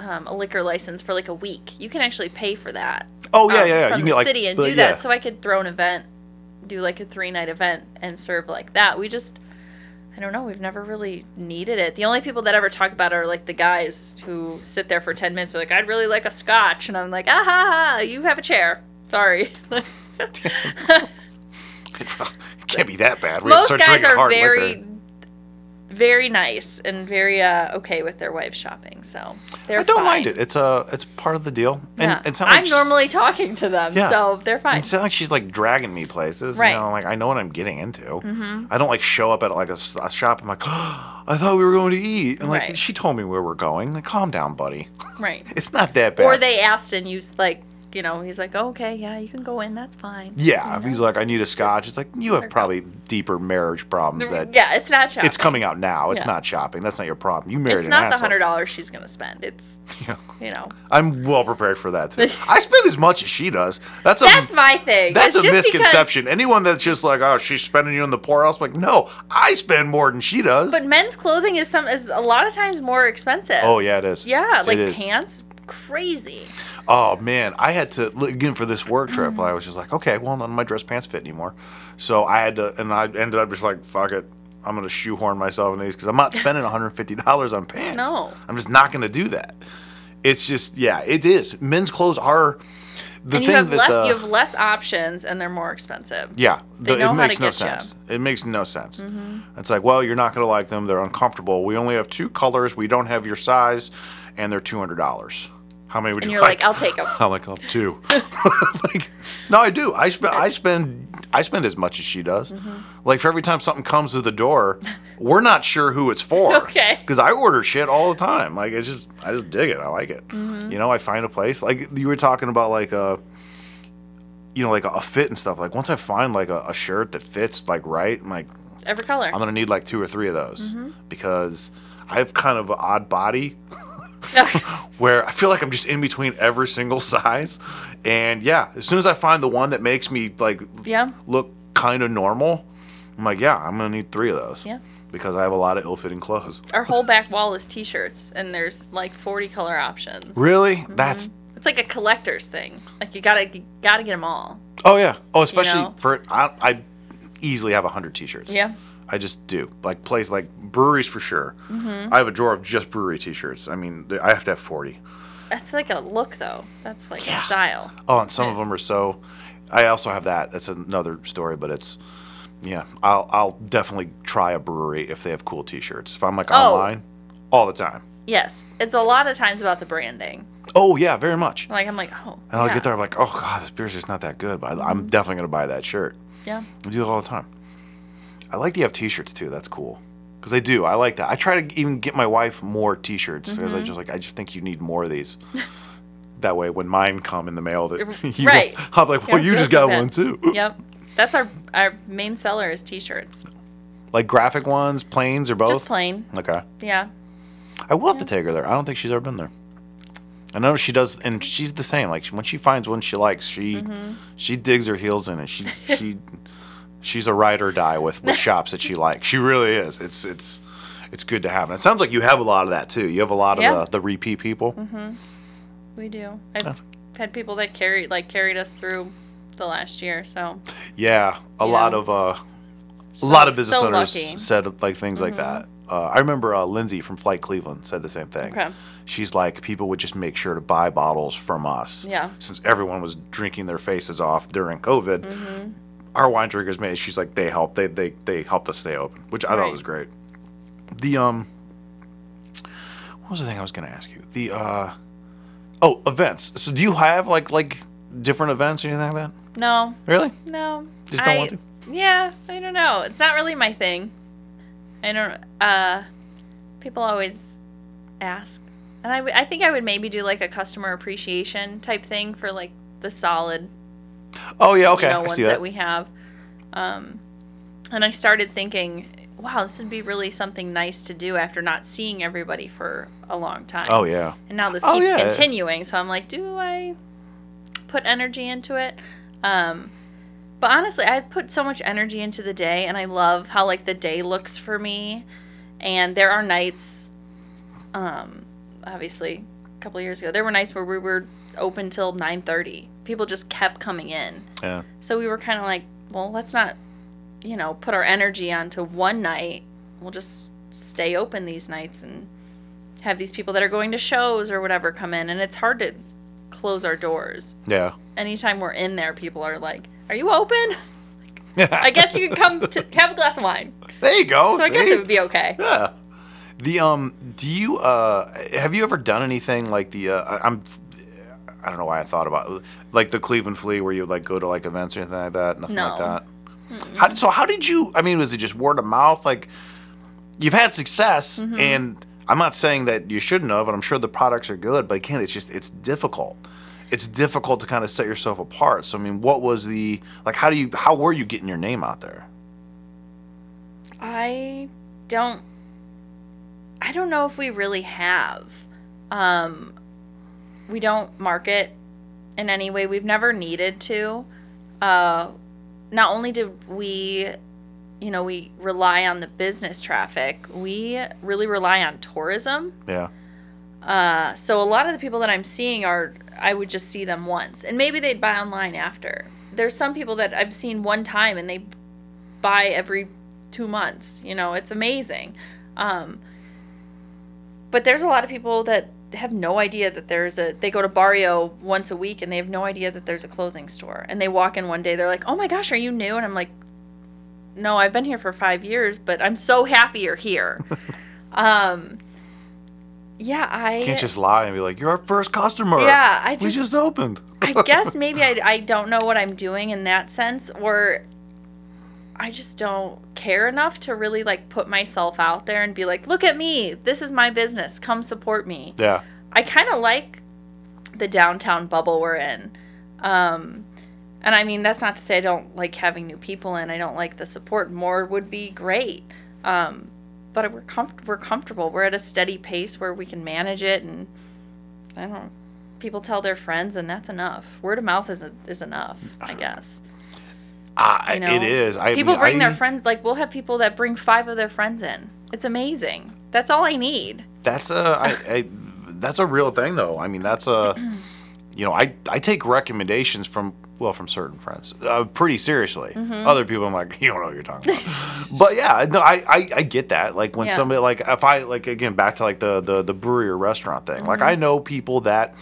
um, a liquor license for like a week. You can actually pay for that. Oh yeah, um, yeah, yeah. From you the can get, like, city and but do yeah. that, so I could throw an event, do like a three night event and serve like that. We just, I don't know. We've never really needed it. The only people that ever talk about it are like the guys who sit there for ten minutes. They're like, I'd really like a scotch, and I'm like, ah ha ha, you have a chair. Sorry. it can't be that bad. We Most guys are very, liquor. Very nice and very uh, okay with their wives shopping. So they're fine. I don't fine. mind it. It's a it's part of the deal. And Yeah. it's not like I'm normally talking to them, Yeah. so they're fine. It's not like she's like dragging me places. Right. You know, like I know what I'm getting into. Mm-hmm. I don't like show up at like a shop. I'm like, I thought we were going to eat, and like Right. she told me where we're going. Like, calm down, buddy. right. It's not that bad. Or they asked and you like, you know, he's like, oh, okay, yeah, you can go in, that's fine. Yeah, if he's like, I need a scotch. It's like you have probably deeper marriage problems that. yeah, it's not shopping. It's coming out now. It's Yeah. not shopping. That's not your problem. You married It's not the hundred dollars she's gonna spend. It's Yeah. you know, I'm well prepared for that too. I spend as much as she does. That's a that's my thing. That's It's a misconception. Anyone that's just like, oh, she's spending you in the poorhouse, like, no, I spend more than she does. But men's clothing is some is a lot of times more expensive. oh yeah, it is. yeah, like pants, crazy. Oh man, I had to look again for this work trip. Mm-hmm. I was just like, okay, well, none of my dress pants fit anymore, so I had to, and I ended up just like, fuck it, I'm gonna shoehorn myself in these because I'm not spending 150 dollars on pants. No. I'm just not gonna do that. It's just, yeah, it is. Men's clothes are the And thing you have that less uh, you have less options and they're more expensive. Yeah, the- it makes no get ya. Mm-hmm. sense. It makes no sense. It's like, well, you're not going to like them. They're uncomfortable. We only have two colors. We don't have your size, and they're two hundred dollars. How many would And you you're like, I'll take 'em. I'm like, oh, two. like, no, I do. I spend. I spend. I spend as much as she does. Mm-hmm. Like for every time something comes to the door, we're not sure who it's for. Okay. Because I order shit all the time. Like it's just, I just dig it. I like it. Mm-hmm. You know, I find a place. Like you were talking about, like a, you know, like a, a fit and stuff. Like once I find like a, a shirt that fits like right, I'm like, Every color. I'm gonna need like two or three of those Mm-hmm. because I have kind of an odd body where I feel like I'm just in between every single size. And yeah, as soon as I find the one that makes me like yeah. look kind of normal, I'm like, yeah, I'm gonna need three of those. Yeah. Because I have a lot of ill-fitting clothes. Our whole back wall is t-shirts and there's like 40 color options. Really? Mm-hmm. That's It's like a collector's thing. Like you gotta you gotta get them all. oh yeah. Oh, especially know? for I, I easily have a hundred T-shirts. Yeah. I just do. Like place like breweries for sure. Mm-hmm. I have a drawer of just brewery T-shirts. I mean, I have to have forty. That's like a look though. That's like Yeah. a style. Oh, and some of them are so. I also have that. That's another story, but it's. Yeah, I'll I'll definitely try a brewery if they have cool T-shirts. If I'm like Oh. online, all the time. Yes. It's a lot of times about the branding. Oh yeah, very much. Like I'm like, oh. And I'll yeah. get there, I'm like, oh god, this beer's just not that good. But I'm definitely gonna buy that shirt. Yeah. I do it all the time. I like that you have T-shirts too. That's cool. Because I do. I like that. I try to even get my wife more T-shirts because I Mm-hmm. just like I just think you need more of these. that way, when mine come in the mail, that you Right. won't- I'm like, well, Yeah, you just got one too. Yep. That's our our main seller is t-shirts. Like graphic ones, planes, or both. Just plain. Okay. Yeah. I will have to take her there. I don't think she's ever been there. I know she does, and she's the same. Like when she finds one she likes, she Mm-hmm. she digs her heels in, and she she she's a ride or die with with shops that she likes. She really is. It's it's it's good to have. And it sounds like you have a lot of that too. You have a lot of Yeah. Mm-hmm. the, the repeat people. Mm-hmm. We do. I've Yeah. had people that carried like carried us through the last year, so Yeah, a lot of uh, a lot of business so owners lucky. Mm-hmm. said like things like that. Uh, I remember uh, Lindsay from Flight Cleveland said the same thing. Okay. She's like, people would just make sure to buy bottles from us. Yeah. Since everyone was drinking their faces off during COVID, Mm-hmm. Our wine drinkers made. She's like, they helped. They they they helped us stay open, which I thought was great. The um, what was the thing I was gonna ask you? The uh, oh, events. So do you have like like different events or anything like that? no, Really? no. Just don't I, want to? Yeah, I don't know. It's not really my thing. I don't. Uh, people always ask, and I, w- I think I would maybe do like a customer appreciation type thing for like the solid Oh yeah, okay. you know, I ones see that. that. we have. Um, and I started thinking, wow, this would be really something nice to do after not seeing everybody for a long time. oh yeah. And now this Oh, keeps yeah. continuing, so I'm like, do I put energy into it? Um, but honestly, I put so much energy into the day, and I love how like the day looks for me. And there are nights, um, obviously, a couple years ago, there were nights where we were open till 9:30. People just kept coming in. Yeah. So we were kind of like, well, let's not, you know, put our energy onto one night. We'll just stay open these nights and have these people that are going to shows or whatever come in. And it's hard to close our doors. Yeah. Anytime we're in there, people are like, are you open? I guess you can come to have a glass of wine. there you go. So I guess see? it would be okay. Yeah. The um, do you uh, have you ever done anything like the uh, I'm, I don't know why I thought about like the Cleveland Flea where you would like go to like events or anything like that, nothing like No. that. How so how did you? I mean, was it just word of mouth? Like you've had success, Mm-hmm. and I'm not saying that you shouldn't have, and I'm sure the products are good, but again, it's just it's difficult. It's difficult to kind of set yourself apart. So I mean, what was the like? How do you? How were you getting your name out there? I don't I don't know if we really have. Um we don't market in any way. We've never needed to. Uh not only did we you know, we rely on the business traffic, we really rely on tourism. Yeah. Uh, so a lot of the people that I'm seeing are I would just see them once, and maybe they'd buy online after. There's some people that I've seen one time and they buy every two months. You know, it's amazing. Um, but there's a lot of people that have no idea that there's a. They go to Barrio once a week and they have no idea that there's a clothing store. And they walk in one day, they're like, "Oh my gosh, are you new?" And I'm like, "No, I've been here for five years, but I'm so happy you're here." um, yeah, I can't just lie and be like, "You're our first customer." Yeah, I we just- just opened. I guess maybe I, I don't know what I'm doing in that sense, or I just don't care enough to really like put myself out there and be like, look at me, this is my business, come support me. yeah, I kind of like the downtown bubble we're in. Um, and I mean, that's not to say I don't like having new people in. I don't like the support. More would be great. Um, but we're comf- we're comfortable. We're at a steady pace where we can manage it, and I don't. know, People tell their friends, and that's enough. Word of mouth is is enough, I guess. I, You know? it is. I people bring I- their friends. Like we'll have people that bring five of their friends in. It's amazing. That's all I need. That's a I, I, that's a real thing though. I mean, that's a you know, I I take recommendations from well from certain friends uh, pretty seriously. Mm-hmm. Other people, I'm like, you don't know what you're talking about. but yeah, no, I, I I get that. Like when Yeah. somebody like if I like again back to like the the the brewery or restaurant thing. Like Mm-hmm. I know people that.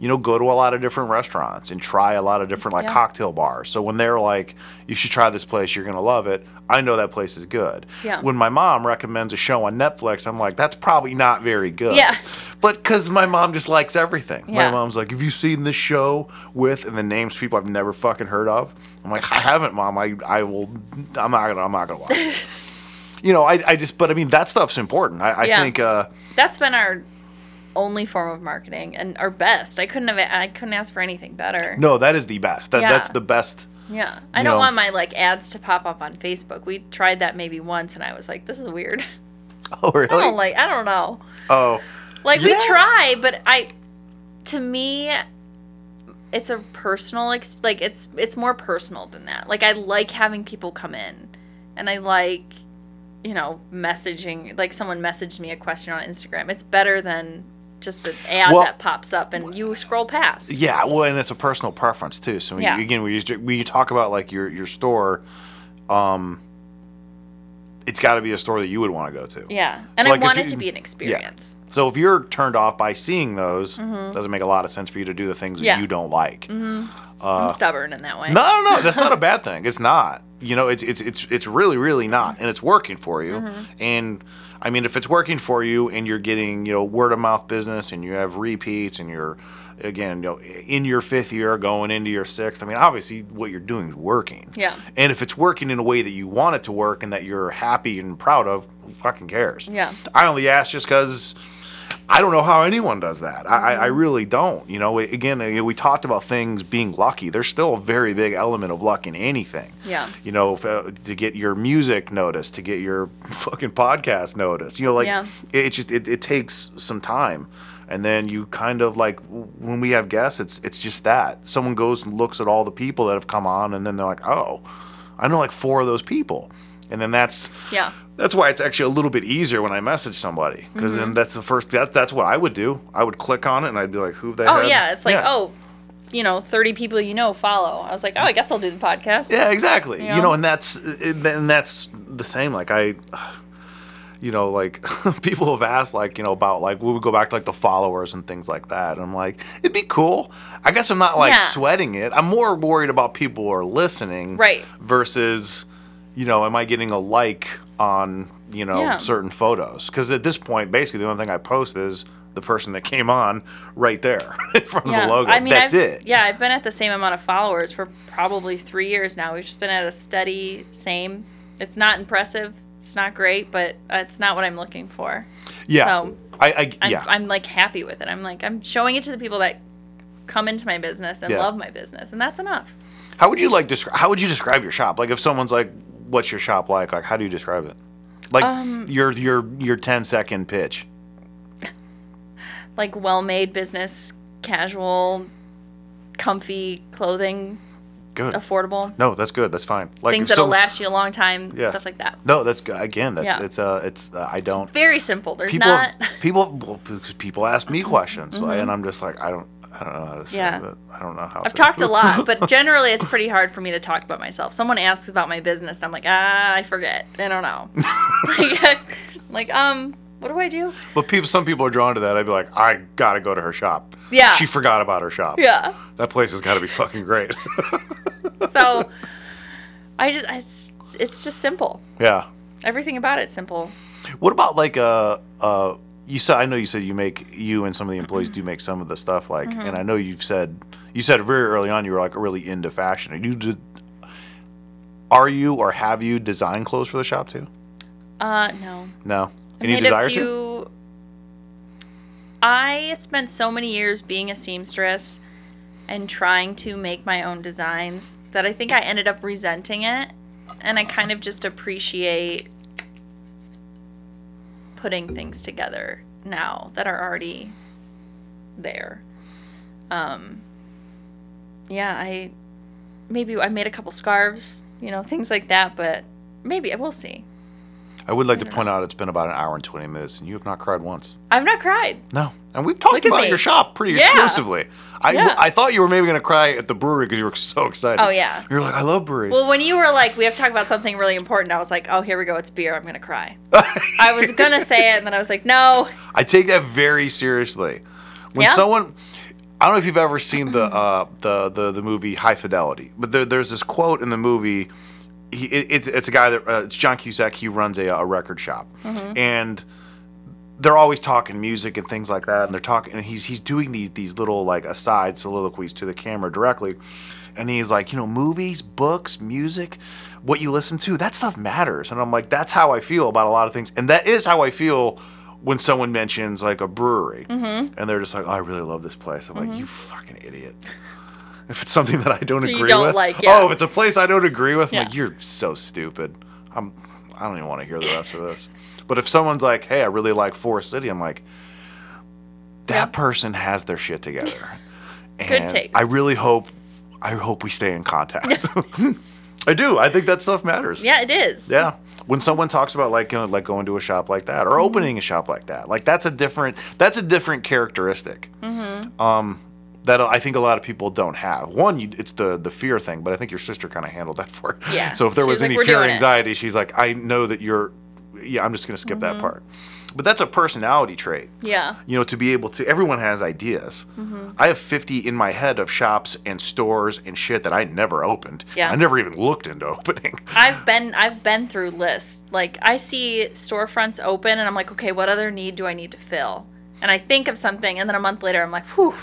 You know, go to a lot of different restaurants and try a lot of different like Yeah. cocktail bars. So when they're like, "You should try this place, you're gonna love it," I know that place is good. Yeah. When my mom recommends a show on Netflix, I'm like, "That's probably not very good." Yeah. But because my mom just likes everything. Yeah. My mom's like, "Have you seen this show with?" And the names people I've never fucking heard of. I'm like, "I haven't, mom. I I will. I'm not gonna. I'm not gonna watch." you know, I I just. But I mean, that stuff's important. I, I Yeah. think. uh That's been our only form of marketing and our best. I couldn't have I couldn't ask for anything better. No, that is the best. That Yeah. that's the best. Yeah. I don't know- want my like ads to pop up on Facebook. We tried that maybe once and I was like, this is weird. Oh really? I don't like I don't know. oh. Like Yeah. we try, but I to me it's a personal ex- like it's it's more personal than that. Like I like having people come in and I like you know messaging like someone messaged me a question on Instagram. It's better than just an ad Well- that pops up and you scroll past. Yeah, well, and it's a personal preference too. So when Yeah. you, again, when you, when you talk about like your your store, um, it's got to be a store that you would want to go to. Yeah. And So, I if want it you- to be an experience. So if you're turned off by seeing those, doesn't make a lot of sense for you to do the things that Mm-hmm. You don't like. I'm stubborn in that way. No, no, no, that's not a bad thing. It's not. You know, it's it's it's it's really really not, and it's working for you. Mm-hmm. And I mean, if it's working for you, and you're getting you know word of mouth business, and you have repeats, and you're again you know in your fifth year, going into your sixth. I mean, obviously what you're doing is working. Yeah. And if it's working in a way that you want it to work and that you're happy and proud of, who fucking cares? Yeah. I only ask just because I don't know how anyone does that. I, I, I Mm-hmm. really don't. You know, again, we talked about things being lucky. There's still a very big element of luck in anything. Yeah. You know, uh, to get your music noticed, to get your fucking podcast noticed. You know, like Yeah. it, it just it, it takes some time. And then you kind of like when we have guests, it's it's just that someone goes and looks at all the people that have come on, and then they're like, oh, I know like four of those people, and then that's Yeah. That's why it's actually a little bit easier when I message somebody because Mm-hmm. then that's the first that that's what I would do. I would click on it and I'd be like, "Who the Oh heck?" yeah, it's like Yeah. oh, you know, thirty people you know follow. I was like, oh, I guess I'll do the podcast. yeah, exactly. You You know, know? and that's and that's the same. Like I, you know, like people have asked, like you know, about like we would go back to like the followers and things like that. And I'm like, it'd be cool. I guess I'm not like Yeah. sweating it. I'm more worried about people who are listening, Right. Versus, you know, am I getting a like on you know Yeah. certain photos? Because at this point, basically, the only thing I post is the person that came on right there in front of the logo. I mean, That's I've, it. Yeah, I've been at the same amount of followers for probably three years now. We've just been at a steady same. It's not impressive. It's not great, but it's not what I'm looking for. Yeah. So, I, I I'm, yeah. I'm like happy with it. I'm like I'm showing it to the people that come into my business and Yeah. love my business, and that's enough. How would you like describe? How would you describe your shop? Like, if someone's like, "What's your shop like?" Like, how do you describe it? Like Um, your your your 10 second pitch. Like well-made business, casual, comfy clothing, Good. affordable No, that's good. That's fine. Like things that'll some- last you a long time, Yeah. stuff like that. No, that's good. Again, that's Yeah. it's uh it's uh, I don't. Very simple. There's People not. people well, because people ask me questions and I'm just like I don't I don't know how to say. Yeah. it. I don't know how. I've to. talked a lot, but generally it's pretty hard for me to talk about myself. Someone asks about my business, and I'm like, ah, I forget. I don't know. like, like, um, what do I do? But people, some people are drawn to that. I'd be like, I gotta go to her shop. Yeah. She forgot about her shop. Yeah. That place has got to be fucking great. So, I just, I, it's, it's just simple. yeah. Everything about it's simple. What about like uh uh you said I know you said you make you and some of the employees do make some of the stuff like Mm-hmm. and I know you've said you said very early on you were like really into fashion. Are you did, are you or have you designed clothes for the shop too? Uh, no. No. I Any made desire a to? I spent so many years being a seamstress and trying to make my own designs that I think I ended up resenting it, and I kind of just appreciate putting things together now that are already there. Um, yeah, I maybe I made a couple scarves, you know, things like that, but maybe we'll see. I would like to point out it's been about an hour and 20 minutes, and you have not cried once. I've not cried. No. And we've talked Look at about me. your shop pretty Yeah. exclusively. I, Yeah. I thought you were maybe going to cry at the brewery because you were so excited. Oh, yeah. You're like, I love breweries. Well, when you were like, we have to talk about something really important, I was like, oh, here we go. It's beer. I'm going to cry. I was going to say it, and then I was like, no. I take that very seriously. When Yeah? someone, I don't know if you've ever seen the uh, the, the the movie High Fidelity, but there, there's this quote in the movie. He, it, it's, it's a guy that uh, it's John Cusack. He runs a, a record shop, mm-hmm. and they're always talking music and things like that. And they're talking, and he's he's doing these these little like aside soliloquies to the camera directly, and he's like, you know, movies, books, music, what you listen to, that stuff matters. And I'm like, that's how I feel about a lot of things, and that is how I feel when someone mentions like a brewery, mm-hmm. and they're just like, oh, I really love this place. I'm like, mm-hmm. you fucking idiot. If it's something that I don't You agree don't with, like, yeah. oh, if it's a place I don't agree with, I'm Yeah. like, you're so stupid. I'm, I don't even want to hear the rest of this. But if someone's like, hey, I really like Forest City, I'm like, that Yeah. person has their shit together. Good And taste. I really hope, I hope we stay in contact. I do. I think that stuff matters. Yeah, it is. Yeah. When someone talks about like you know, like going to a shop like that or Mm-hmm. opening a shop like that, like that's a different that's a different characteristic. Mm-hmm. Um, that I think a lot of people don't have. One, you, it's the the fear thing, but I think your sister kind of handled that for. her. Yeah. So if there She was, was like, any "We're fear or doing it." anxiety, she's like, I know that you're. Yeah, I'm just gonna skip Mm-hmm. that part. But that's a personality trait Yeah. you know, to be able to, everyone has ideas. Mm-hmm. I have 50 in my head of shops and stores and shit that I never opened. Yeah. I never even looked into opening. I've been I've been through lists. Like I see storefronts open and I'm like, okay, what other need do I need to fill? And I think of something and then a month later I'm like, whew,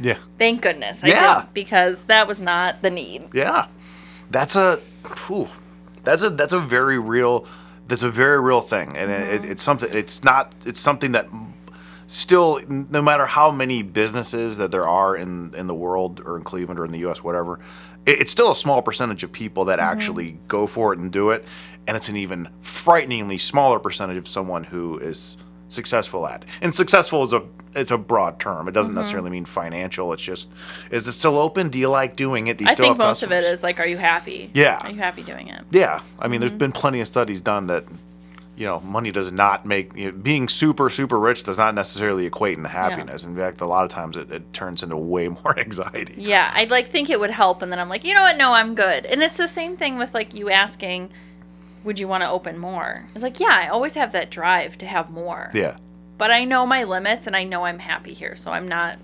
Yeah. thank goodness I Yeah. because that was not the need. Yeah. That's a, whew, that's a, that's a very real, that's a very real thing. And Mm-hmm. it's something, it's not, it's something that still, no matter how many businesses that there are in, in the world or in Cleveland or in the U.S., whatever, it, it's still a small percentage of people that Mm-hmm. actually go for it and do it. And it's an even frighteningly smaller percentage of someone who is successful at. it. And successful is a it's a broad term. It doesn't Mm-hmm. necessarily mean financial. It's just is it still open? Do you like doing it? Do I think most of it is like, are you happy? Yeah. Are you happy doing it? Yeah, I mean, Mm-hmm. there's been plenty of studies done that, you know, money does not make you know, being super super rich does not necessarily equate into happiness. In fact, a lot of times it, it turns into way more anxiety. Yeah, I'd like think it would help, and then I'm like, you know what? No, I'm good. And it's the same thing with like you asking, would you want to open more? It's like, yeah, I always have that drive to have more, Yeah. But I know my limits, and I know I'm happy here, so I'm not.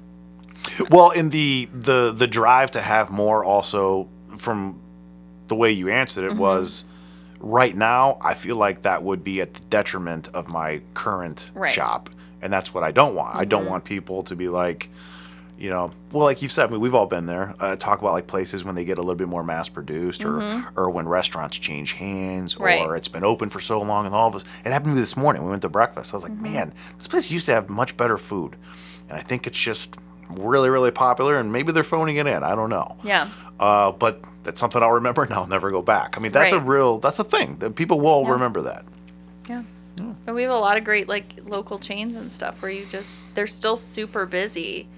Well, in the the the drive to have more, also from the way you answered Mm-hmm. it was. Right now, I feel like that would be at the detriment of my current Right. Mm-hmm. shop, and that's what I don't want. I don't want people to be like, you know, well, like you've said, I mean, we've all been there. Uh, talk about like places when they get a little bit more mass produced, or or when restaurants change hands, Mm-hmm. Right. or it's been open for so long, and all of us. It happened to me this morning. We went to breakfast. I was like, Mm-hmm. man, this place used to have much better food, and I think it's just really, really popular, and maybe they're phoning it in. I don't know. Yeah. Uh, but that's something I'll remember, and I'll never go back. I mean, that's a real, that's a thing that people will Yeah. remember that. Yeah. But we have a lot of great like local chains and stuff where you just they're still super busy,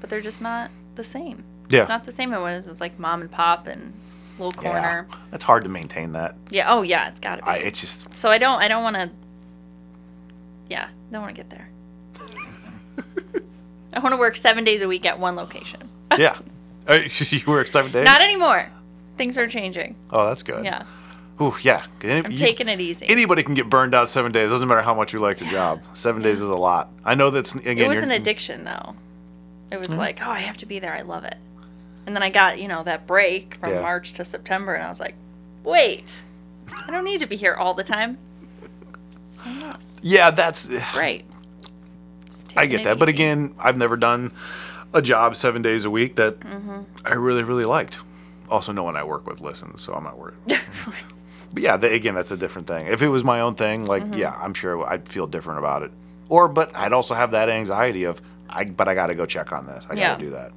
but they're just not the same. Yeah. Not the same as it's like mom and pop and little corner. Yeah. It's hard to maintain that. Yeah. Oh yeah, it's gotta be. I, it's just, so I don't I don't wanna Yeah, don't wanna get there. I wanna work seven days a week at one location. yeah. Uh, you work seven days? Not anymore. Things are changing. oh, that's good. Yeah. Ooh, yeah. Any- I'm you- taking it easy. Anybody can get burned out seven days. Doesn't matter how much you like your job. Seven days is a lot. I know that's again. it was an addiction though. It was like, oh, I have to be there. I love it. And then I got, you know, that break from Yeah. March to September, and I was like, wait, I don't need to be here all the time. Yeah, that's. Right. I get that, but again, I've never done a job seven days a week that Mm-hmm. I really, really liked. Also, no one I work with listens, so I'm not worried. But yeah, th- again, that's a different thing. If it was my own thing, like Mm-hmm. yeah, I'm sure I'd feel different about it. Or, but I'd also have that anxiety of, I but I got to go check on this. I got to Yeah. do that.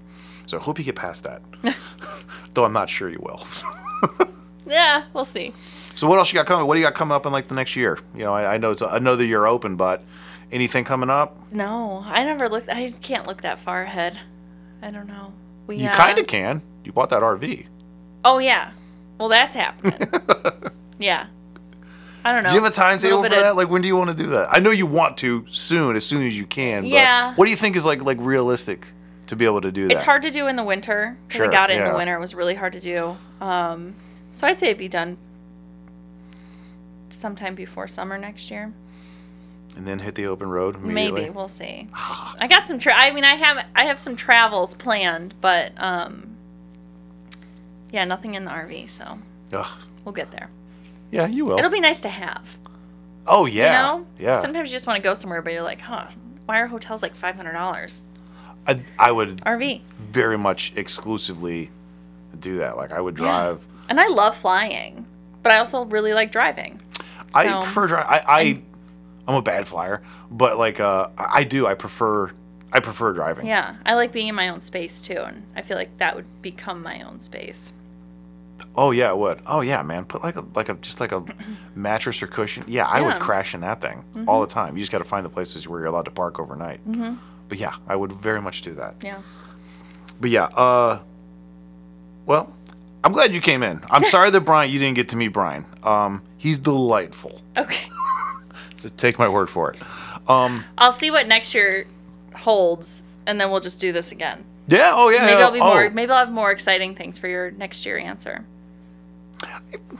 So I hope you get past that. Though I'm not sure you will. yeah, we'll see. so what else you got coming? What do you got coming up in like the next year? You know, I, I know it's another year open, but anything coming up? No, I never looked. I can't look that far ahead. I don't know. We You uh, kind of can. You bought that RV. Oh yeah. Well, that's happening. yeah. I don't know. Do you have a timetable for bit of- that? Like, when do you want to do that? I know you want to soon, as soon as you can. But Yeah. What do you think is like like realistic to be able to do that? It's hard to do in the winter. 'cause Sure, I got it in the winter. It was really hard to do. Um, so I'd say it'd be done sometime before summer next year. And then hit the open road. Maybe we'll see. I got some. Tra- I mean, I have I have some travels planned, but um, yeah, nothing in the RV. So Ugh. we'll get there. Yeah, you will. It'll be nice to have. oh yeah. You know? Yeah. Sometimes you just want to go somewhere, but you're like, huh, why are hotels like five hundred dollars? I, I would RV. very much exclusively do that. Like I would drive. Yeah. And I love flying, but I also really like driving. I So- prefer drive. I, I I'm a bad flyer, but like uh, I I do. I prefer I prefer driving. Yeah, I like being in my own space too, and I feel like that would become my own space. Oh yeah, it would. Oh yeah, man. Put like a like a just like a mattress or cushion. Yeah, I would Yeah. Mm-hmm. crash in that thing all the time. You just got to find the places where you're allowed to park overnight. Mm-hmm. But yeah, I would very much do that. Yeah. But yeah, uh, well, I'm glad you came in. I'm sorry that Brian, you didn't get to meet Brian. Um, he's delightful. Okay. So take my word for it. Um, I'll see what next year holds, and then we'll just do this again. yeah. Oh yeah. Maybe yeah. I'll be oh, more. Maybe I'll have more exciting things for your next year answer.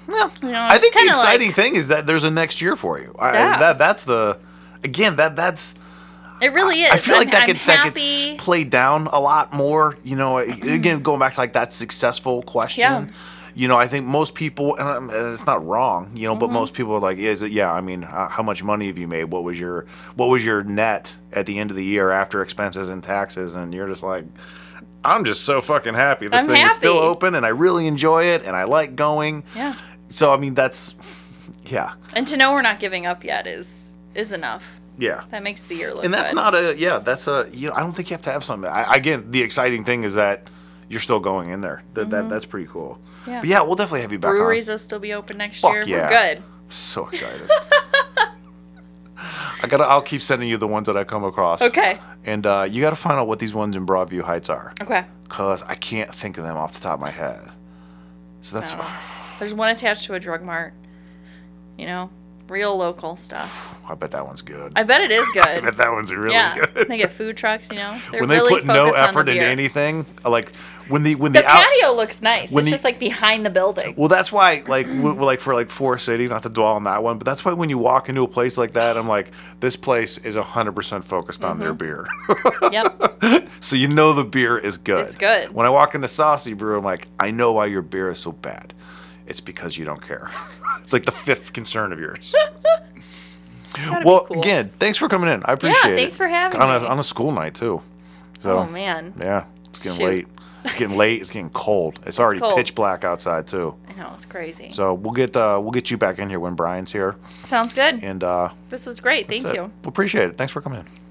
Well, You know, I think the exciting like- thing is that there's a next year for you. I, Yeah. That that's the again that that's It really is. I feel like that, get, that gets played down a lot more. You know, again, going back to like that successful question. Yeah. You know, I think most people, and it's not wrong. You know, but Mm-hmm. most people are like, "Is it? Yeah, I mean, how much money have you made? What was your What was your net at the end of the year after expenses and taxes?" And you're just like, "I'm just so fucking happy. This I'm thing is still open, and I really enjoy it, and I like going." Yeah. So I mean, that's yeah, And to know we're not giving up yet is is enough. yeah. That makes the year look. and that's good. not a yeah that's a you know i don't think you have to have something I, again the exciting thing is that you're still going in there that, that that's pretty cool Mm-hmm. Yeah. but yeah we'll definitely have you back breweries will still be open next Fuck year. yeah. We're good. on so excited i gotta i'll keep sending you the ones that i come across Okay. and uh, you gotta find out what these ones in broadview heights are Okay. because i can't think of them off the top of my head so that's No. There's one attached to a drug mart. You know, real local stuff. i bet that one's good I bet it is good. I bet that one's really yeah. good They get food trucks. You know, they're when they really put no focused on the effort into anything like when the when The the, out patio looks nice. It's the- just like behind the building. Well, that's why, like, w- like for like Forest City, not to dwell on that one, but that's why when you walk into a place like that, I'm like, this place is hundred percent focused on Mm-hmm. their beer, yep. so you know the beer is good. It's good. When I walk into Saucy Brew, I'm like, I know why your beer is so bad. It's because you don't care. it's like the fifth concern of yours. Well, cool. again, thanks for coming in. I appreciate it. Yeah, thanks for having on me. A, on a school night too. So Oh man. yeah, it's getting Shoot. late. It's getting late. It's getting cold. It's already cold. pitch black outside too. I know it's crazy. So we'll get uh, we'll get you back in here when Brian's here, Sounds good. and uh, This was great. Thank you. We appreciate it. Thanks for coming in.